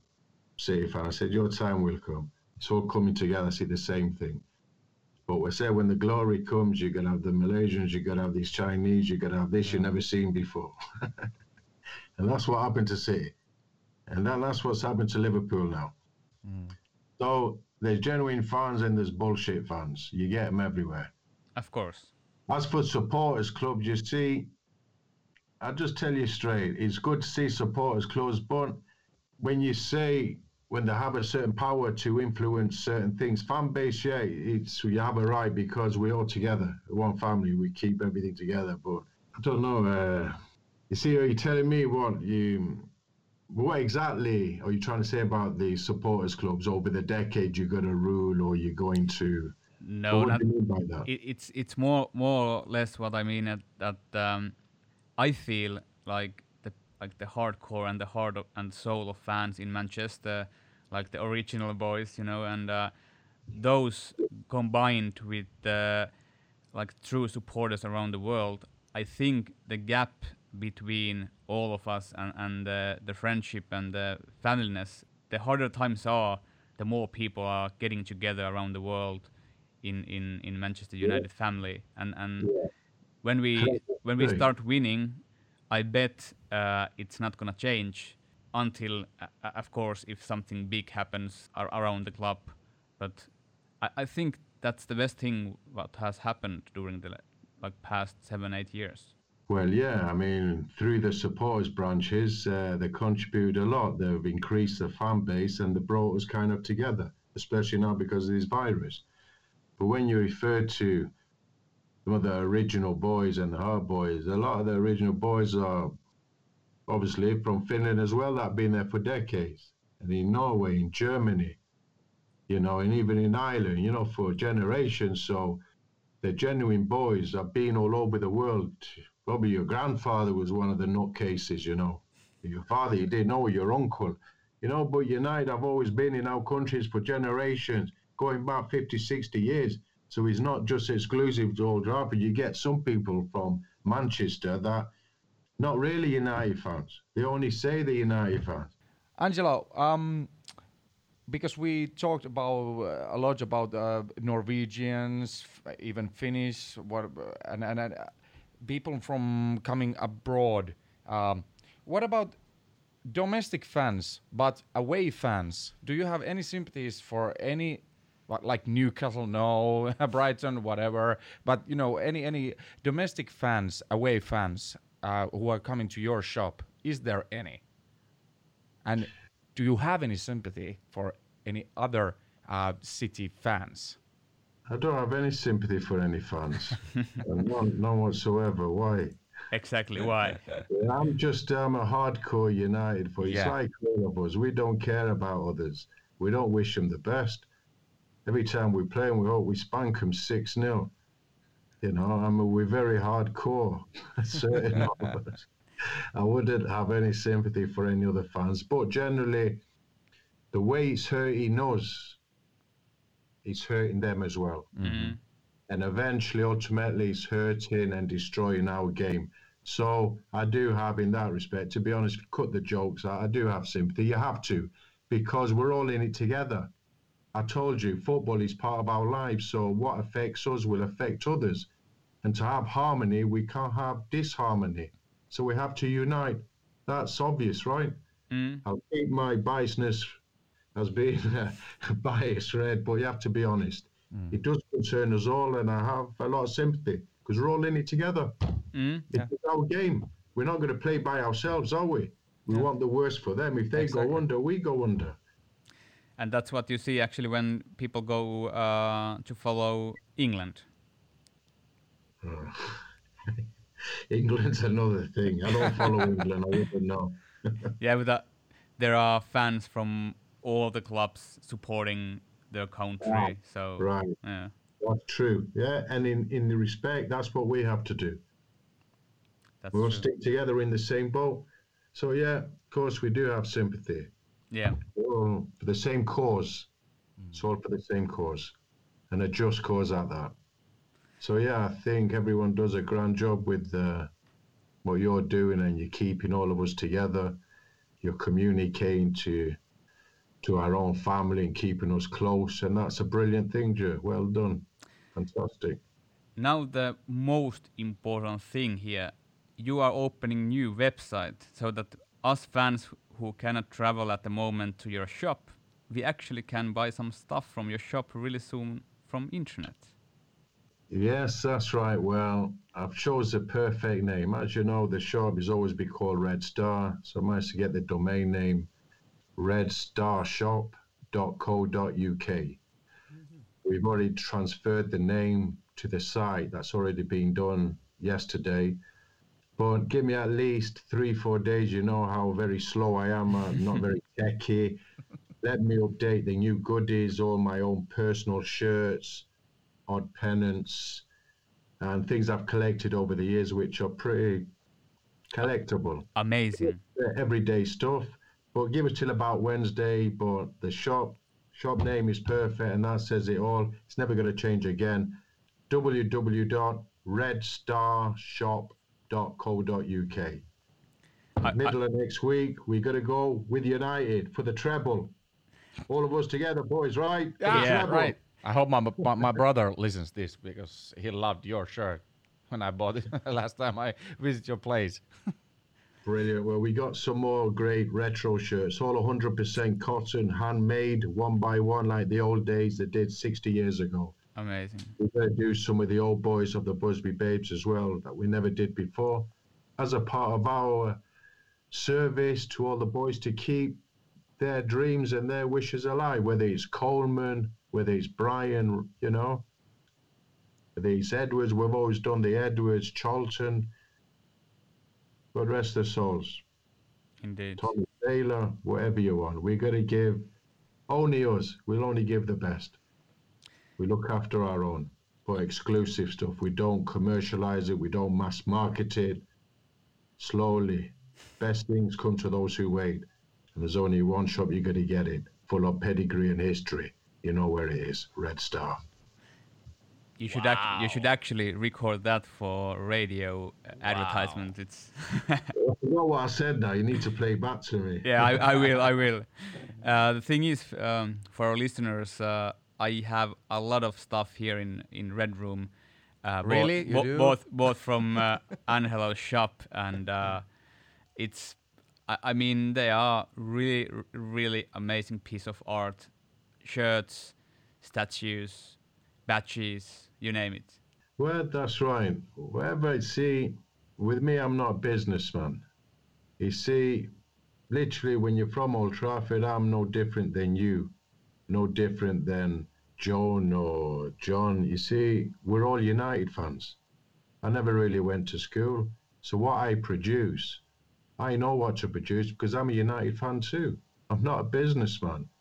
City fan, I said, your time will come. It's all coming together. I see the same thing. But we said when the glory comes, you're gonna have the Malaysians, you're gonna have these Chinese, you're gonna have this you've never seen before. and that's what happened to City. And that, that's what's happened to Liverpool now. Mm. So there's genuine fans and there's bullshit fans. You get them everywhere. Of course. As for supporters clubs, you see, I'll just tell you straight, it's good to see supporters clubs, but when you say when they have a certain power to influence certain things. Fan base, yeah, it's you have a right because we're all together, one family. We keep everything together. But I don't know. Uh, you see, are you telling me what you? What exactly are you trying to say about the supporters clubs over the decade? You're going to rule, or you're going to? No, not, it, it's it's more more or less what I mean. That, that um, I feel like the like the hardcore and the heart of, and soul of fans in Manchester, like the original boys, you know, and uh, those combined with the like true supporters around the world, I think the gap between all of us and, and uh, the friendship and the familyness, the harder times are, the more people are getting together around the world in, in, in Manchester United yeah. family. And, and yeah. when we when we start winning, I bet uh, it's not gonna change until, uh, uh, of course, if something big happens ar- around the club. But I, I think that's the best thing what has happened during the like past seven eight years. Well, yeah, I mean, through the supporters branches, uh, they contribute a lot. They've increased the fan base and they brought us kind of together, especially now because of this virus. But when you refer to some of the original boys and the hard boys. A lot of the original boys are obviously from Finland as well, that have been there for decades. And in Norway, in Germany, you know, and even in Ireland, you know, for generations. So the genuine boys have been all over the world. Probably your grandfather was one of the nutcases, you know. Your father, you didn't know, your uncle, you know, but United have always been in our countries for generations, going back 50, 60 years. So it's not just exclusive to Old Trafford. You get some people from Manchester that not really United fans. They only say they're United fans. Angelo, um, because we talked about uh, a lot about uh, Norwegians, even Finnish, what and, and, and people from coming abroad. Um, what about domestic fans, but away fans? Do you have any sympathies for any like Newcastle, no, Brighton, whatever. But you know, any any domestic fans, away fans uh, who are coming to your shop, is there any? And do you have any sympathy for any other uh, city fans? I don't have any sympathy for any fans, none, none whatsoever. Why? Exactly why? I'm just I'm a hardcore United for. It's like all of us. We don't care about others. We don't wish them the best every time we play them, we hope we spank them 6 0. You know, I mean, we're very hardcore, certain of us. I wouldn't have any sympathy for any other fans, but generally, the way it's hurting us, it's hurting them as well. Mm-hmm. And eventually, ultimately, it's hurting and destroying our game. So I do have, in that respect, to be honest, cut the jokes out. I do have sympathy. You have to, because we're all in it together. I told you, football is part of our lives. So what affects us will affect others. And to have harmony, we can't have disharmony. So we have to unite. That's obvious, right? Mm. I'll keep my biasness as being biased, red, but you have to be honest. Mm. It does concern us all, and I have a lot of sympathy because we're all in it together. Mm, yeah. It's our game. We're not going to play by ourselves, are we? We yeah. want the worst for them. If they exactly. go under, we go under and that's what you see actually when people go uh, to follow England. England's another thing. I don't follow England. I wouldn't know. yeah, but that, there are fans from all the clubs supporting their country. So right, yeah, that's true. Yeah, and in in the respect, that's what we have to do. That's we all true. stick together in the same boat. So yeah, of course we do have sympathy. Yeah, all for the same cause. It's all for the same cause, and a just cause at that. So yeah, I think everyone does a grand job with uh, what you're doing, and you're keeping all of us together. You're communicating to to our own family and keeping us close, and that's a brilliant thing, Joe. Well done, fantastic. now the most important thing here you are opening new website so that us fans who cannot travel at the moment to your shop we actually can buy some stuff from your shop really soon from internet Yes, that's right. Well, I've chose the perfect name. As you know, the shop has always been called Red Star, so I managed to get the domain name redstarshop.co.uk. We've already transferred the name to the site. That's already been done yesterday. But give me at least three, four days. You know how very slow I am. I'm not very techy. Let me update the new goodies, all my own personal shirts, odd pennants, and things I've collected over the years, which are pretty collectible. amazing everyday stuff. But give us till about Wednesday. But the shop shop name is perfect, and that says it all. It's never going to change again. www.redstarshop.co.uk. I- I- Middle of next week, we got to go with United for the treble. All of us together, boys, right? For Yeah, right. I hope my, my my brother listens this because he loved your shirt when I bought it last time I visited your place. Brilliant. Well, we got some more great retro shirts, all 100% cotton, handmade, one by one, like the old days that did 60 years ago. amazing We're going to do some of the old boys of the Busby Babes as well that we never did before, as a part of our service to all the boys to keep their dreams and their wishes alive, whether it's Colman, whether it's Brian, you know, whether it's Edwards. We've always done the Edwards, Charlton, but rest their souls. indeed Tommy Taylor, whatever you want. We're going to give only us. We'll only give the best. We look after our own, for exclusive stuff. We don't commercialize it. We don't mass market it. Slowly, best things come to those who wait. And there's only one shop you're going to get it, full of pedigree and history. You know where it is, Red Star. You should act- you should actually record that for radio uh, advertisement it's I forgot what I said now. You need to play back to me. yeah, I, I will. I will. Uh, the thing is, um, for our listeners, uh, I have a lot of stuff here in in Red Room. Uh, both- Really? You bo- do? both both from uh, Angelo's shop, and uh, it's. I, I mean, they are really, really amazing piece of art, shirts, statues, badges, you name it. Well, that's right. Wherever I see, with me, I'm not a businessman. You see, literally, when you're from Old Trafford, I'm no different than you, no different than Joan or John. You see, we're all United fans. I never really went to school, so what I produce, I know what to produce because I'm a United fan too. I'm not a businessman.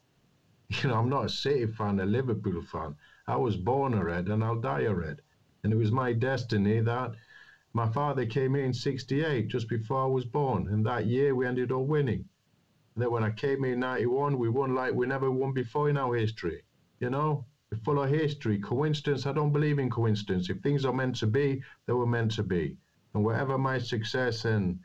You know, I'm not a City fan, a Liverpool fan. I was born a Red and I'll die a Red. And it was my destiny that my father came in in 68, just before I was born. And that year we ended up winning. And then when I came in 91, we won like we never won before in our history. You know, we're full of history. Coincidence, I don't believe in coincidence. If things are meant to be, they were meant to be. And whatever my success and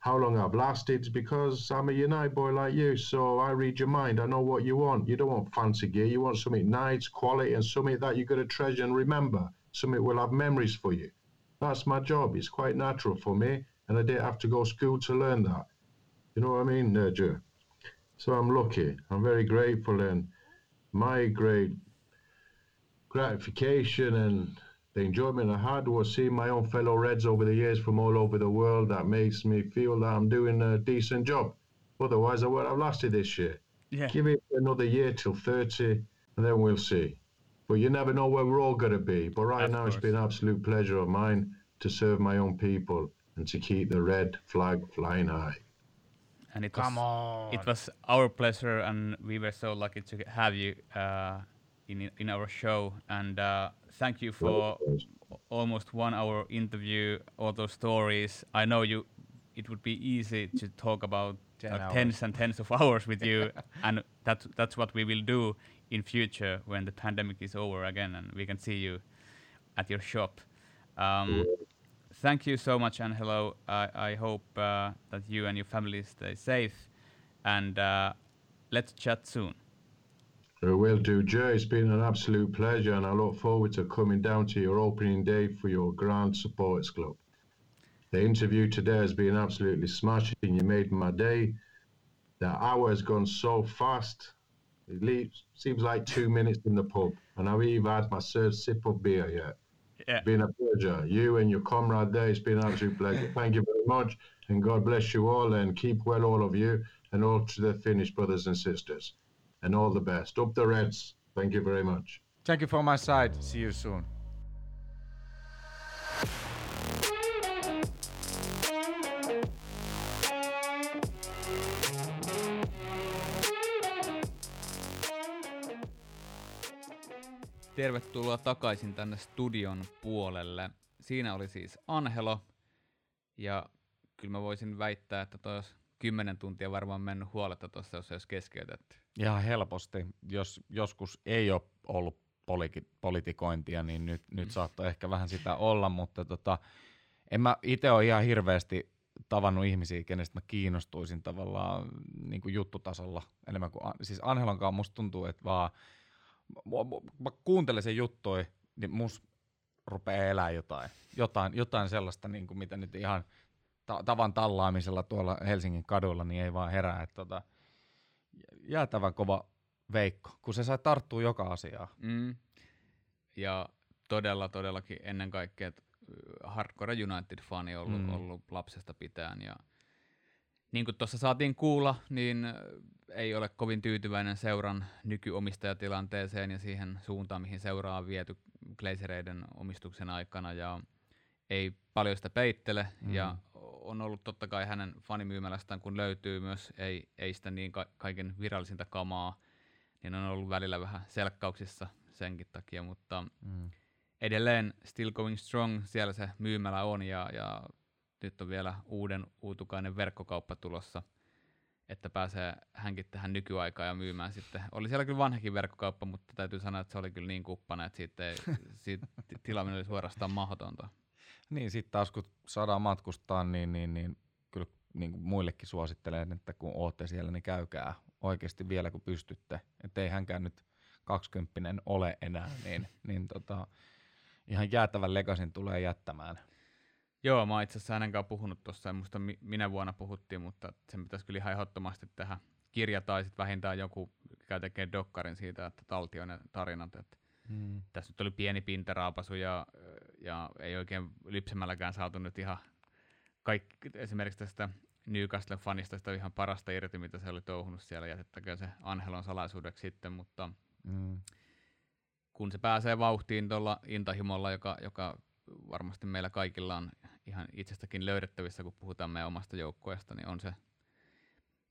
how long I've lasted because I'm a United boy like you. So I read your mind. I know what you want. You don't want fancy gear. You want something nice, quality, and something that you're going to treasure and remember. Something will have memories for you. That's my job. It's quite natural for me. And I didn't have to go to school to learn that. You know what I mean, Joe? So I'm lucky. I'm very grateful. And my great gratification and the enjoyment I had was seeing my own fellow Reds over the years from all over the world. That makes me feel that I'm doing a decent job. Otherwise, I would have lasted this year. Yeah. Give it another year till 30, and then we'll see. But you never know where we're all going to be. But right Of now, it's been an absolute pleasure of mine to serve my own people and to keep the red flag flying high. And it Come was on. it was our pleasure, and we were so lucky to have you uh, in in our show. And uh, thank you for almost one hour interview, all those stories. I know you. It would be easy to talk about Ten uh, tens and tens of hours with you, and that's that's what we will do in future when the pandemic is over again, and we can see you at your shop. Um, thank you so much, Angelo. I, I hope uh, that you and your family stay safe, and uh, let's chat soon. Uh, I will do, Joe. It's been an absolute pleasure, and I look forward to coming down to your opening day for your Grand Supporters Club. The interview today has been absolutely smashing. You made my day. The hour has gone so fast. It leaves, seems like two minutes in the pub, and I've even had my third sip of beer yet. Yeah. It's been a pleasure. You and your comrade there, it's been an absolute pleasure. Thank you very much, and God bless you all, and keep well, all of you, and all to the Finnish brothers and sisters. And all the best. Up the Reds. Thank you very much. Thank you for my side. See you soon. Tervetuloa takaisin tänne studion puolelle. Siinä oli siis Anhelo, ja kyllä mä voisin väittää, että toi olisi kymmenen tuntia varmaan mennyt huoletta tuossa, jos olisi keskeytetty. Ihan helposti. Jos joskus ei ole ollut poliki- politikointia, niin nyt, nyt saattoi ehkä vähän sitä olla, mutta tota, en mä itse ole ihan hirveästi tavannut ihmisiä, kenestä mä kiinnostuisin tavallaan niin kuin juttutasolla enemmän kuin, siis Anhelon kanssa musta tuntuu, että vaan, mä kuuntelen sen juttui, niin mus rupeaa elää jotain, jotain, jotain sellaista, niin kuin mitä nyt ihan ta- tavan tallaamisella tuolla Helsingin kadulla, niin ei vaan herää, että tota, jäätävän kova Veikko, kun se sai tarttua joka asiaan. Mm. Ja todella, todellakin ennen kaikkea että, Hardcore United-fani ollut, Mm. ollut lapsesta pitäen. Ja niin kuin tuossa saatiin kuulla, niin ei ole kovin tyytyväinen seuran nykyomistajatilanteeseen ja siihen suuntaan, mihin seuraa on viety Glazereiden omistuksen aikana. Ja ei paljon sitä peittele Mm. ja on ollut totta kai hänen fanimyymälästään, kun löytyy myös, ei, ei sitä niin ka- kaiken virallisinta kamaa, niin on ollut välillä vähän selkkauksissa senkin takia, mutta Mm. edelleen still going strong, siellä se myymälä on ja, ja nyt on vielä uuden uutukainen verkkokauppa tulossa, että pääsee hänkin tähän nykyaikaan ja myymään sitten. Oli siellä kyllä vanhakin verkkokauppa, mutta täytyy sanoa, että se oli kyllä niin kuppana, että siitä, ei, siitä ti- tilaaminen oli suorastaan mahdotonta. Niin, sitten taas kun saadaan matkustaa, niin, niin, niin kyllä niin kuin muillekin suosittelen, että kun ootte siellä, niin käykää oikeasti vielä kun pystytte. Että ei hänkään nyt kaksikymppinen ole enää, niin, niin tota, ihan jäätävän legasin tulee jättämään. Joo, mä oon itse asiassa hänen kanssaan puhunut tuossa, en muista mi- minä vuonna puhuttiin, mutta sen pitäisi kyllä ihan ehdottomasti tehdä kirja tai sitten vähintään joku käy tekee dokkarin siitä, että taltio ne tarinat. Että Mm. tässä nyt oli pieni pintaraapasu ja, ja ei oikein lypsemälläkään saatu nyt ihan kaikki, esimerkiksi tästä Newcastlen fanista sitä ihan parasta irti, mitä se oli touhunut siellä, jätettäköön se Anhelon salaisuudeksi sitten, mutta Mm. kun se pääsee vauhtiin tuolla intahimolla, joka, joka varmasti meillä kaikilla on ihan itsestäkin löydettävissä, kun puhutaan meidän omasta joukkueesta, niin on se,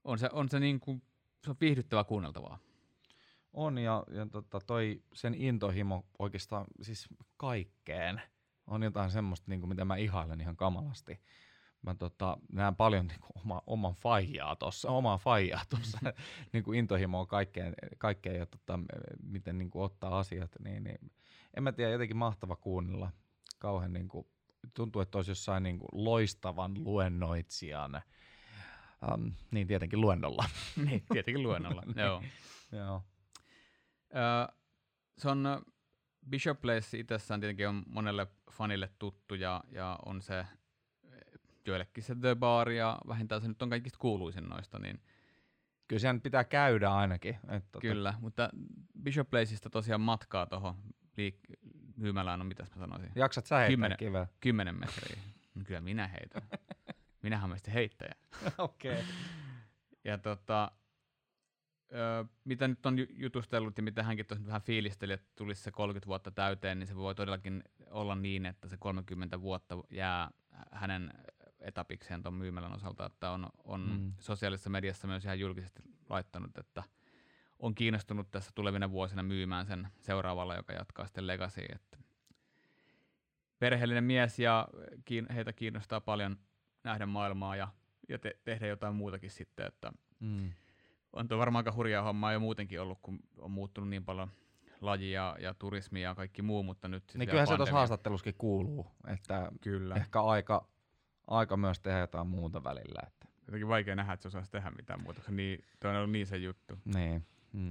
on se, on se, niin kuin, se on viihdyttävää kuunneltavaa. On ja, ja tota, toi sen intohimo oikeastaan siis kaikkeen on jotain semmoista, niin kuin, mitä mä ihailen ihan kamalasti. Mä tota, näen paljon niin kuin, oma, oman faijaa tuossa, omaa faijaa tuossa, niin kuin intohimoa kaikkeen, kaikkeen ja tota, miten niin kuin, ottaa asiat, niin, niin en mä tiedä, jotenkin mahtava kuunnella. Kauhean niin kuin, tuntuu, että olisi jossain niin kuin, loistavan luennoitsijan, um, niin tietenkin luennolla. niin, tietenkin luennolla. Joo. Joo. Öö, se on Bishop Place itsessään tietenkin on monelle fanille tuttu ja, ja on se joillekin se The Bar ja vähintään se nyt on kaikista kuuluisin noista, niin Kyllä sen pitää käydä ainakin. Että tota, kyllä. Mutta Bishop Placeista tosiaan matkaa tuohon liik- myymälään on, mitäs mä sanoisin, Jaksat sä heittää Kymmenen. kiveä? 10 metriä. No Kyllä minä heitän. Minähän olen meistä heittäjä. Okei. Okay. Ja tota, ö, mitä nyt on ju- jutustellut ja mitä hänkin tuossa vähän fiilisteli, että tulisi se 30 vuotta täyteen, niin se voi todellakin olla niin, että se 30 vuotta jää hänen etapikseen tuon myymälän osalta, että on, on Mm. sosiaalisessa mediassa myös ihan julkisesti laittanut, että on kiinnostunut tässä tulevina vuosina myymään sen seuraavalla, joka jatkaa sitten Legacya. Että perheellinen mies ja kiin, heitä kiinnostaa paljon nähdä maailmaa ja, ja te, tehdä jotain muutakin sitten, että Mm. On tuo varmaan aika hurjaa hommaa jo muutenkin ollut, kun on muuttunut niin paljon laji ja, ja turismi ja kaikki muu, mutta nyt Niin kyllähän se tuossa pandemia. haastattelussakin kuuluu, että Kyllä. ehkä aika, aika myös tehdä jotain muuta välillä. Että. Jotenkin vaikea nähdä, että se osaisi tehdä mitään muuta, koska niin, toi on ollut niin se juttu. Niin. Mm.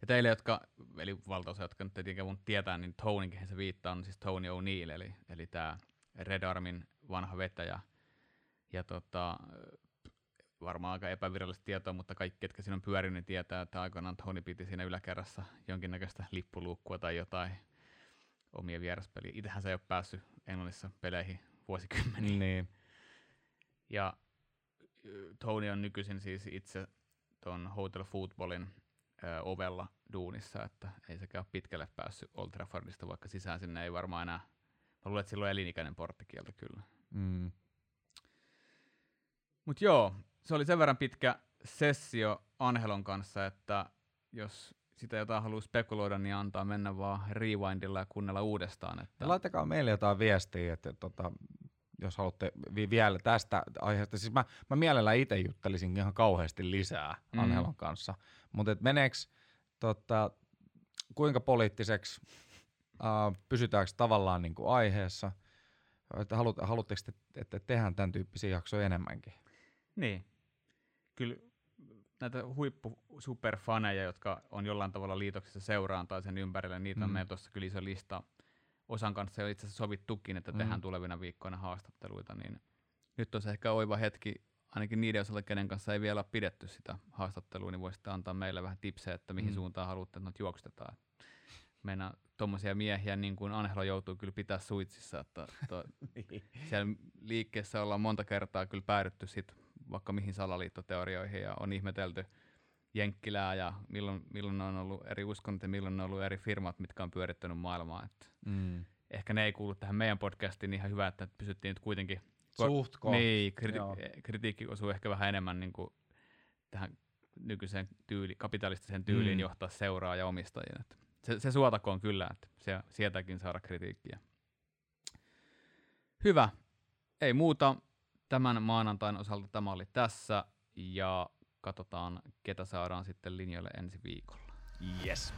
Ja teille, jotka, eli valtaosa, jotka nyt tietenkään mun tietää, niin Tony, kehen se viittaa, on siis Tony O'Neill, eli, eli tämä Red Armin vanha vetäjä. Ja tota, varmaan aika epävirallista tietoa, mutta kaikki, ketkä siinä on pyörinyt, niin tietää, että aikoinaan Tony piti siinä yläkerrassa jonkinnäköistä lippuluukkua tai jotain omia vieraspeliä. Itsehän se ei ole päässyt Englannissa peleihin vuosikymmeniin. Niin. Ja Tony on nykyisin siis itse tuon Hotel Footballin ö, ovella duunissa, että ei sekään ole pitkälle päässyt Old Traffordista, vaikka sisään sinne ei varmaan enää, mä luulen, että sillä on elinikäinen porttikielto kyllä. Mm. Mutta joo, se oli sen verran pitkä sessio Anhelon kanssa, että jos sitä jotain haluaa spekuloida, niin antaa mennä vaan rewindilla ja kuunnella uudestaan. Että laittakaa meille jotain viestiä, että tota, jos haluatte vi- vielä tästä aiheesta. Siis mä, mä mielellään itse juttelisin ihan kauheasti lisää Mm. Anhelon kanssa, mutta meneekö tota, kuinka poliittiseksi, äh, pysytäänkö tavallaan niin kuin aiheessa, että haluatteko te, että tehdään tämän tyyppisiä jaksoja enemmänkin? Niin. Kyllä näitä huippu superfaneja, jotka on jollain tavalla liitoksissa seuraan tai sen ympärillä, niitä mm. on Mm. meillä tuossa kyllä iso lista. Osan kanssa jo itse asiassa sovittukin, että Mm. tehdään tulevina viikkoina haastatteluita, niin nyt on ehkä oiva hetki, ainakin niiden osalta, kenen kanssa ei vielä ole pidetty sitä haastattelua, niin voisitte antaa meille vähän tipsejä, että mihin Mm. suuntaan haluatte, että noita juoksutetaan. Meina tuommoisia miehiä, niin kuin Anhelo joutuu kyllä pitää suitsissa, että to, siellä liikkeessä ollaan monta kertaa kyllä päädytty sit vaikka mihin salaliittoteorioihin ja on ihmetelty Jenkkilää ja milloin, milloin on ollut eri uskonnot ja milloin on ollut eri firmat, mitkä on pyörittänyt maailmaa. Että Mm. ehkä ne ei kuulu tähän meidän podcastiin niin ihan hyvä, että pysyttiin nyt kuitenkin Suht niin, kriti- Joo. kritiikki osuu ehkä vähän enemmän niin kuin tähän nykyiseen tyyli, kapitalistiseen tyyliin Mm. mm. johtaa seuraa ja omistajia. Että se, se suotakoon kyllä, että se, sieltäkin saada kritiikkiä. Hyvä. Ei muuta. Tämän maanantain osalta tämä oli tässä ja katsotaan, ketä saadaan sitten linjoille ensi viikolla. Yes.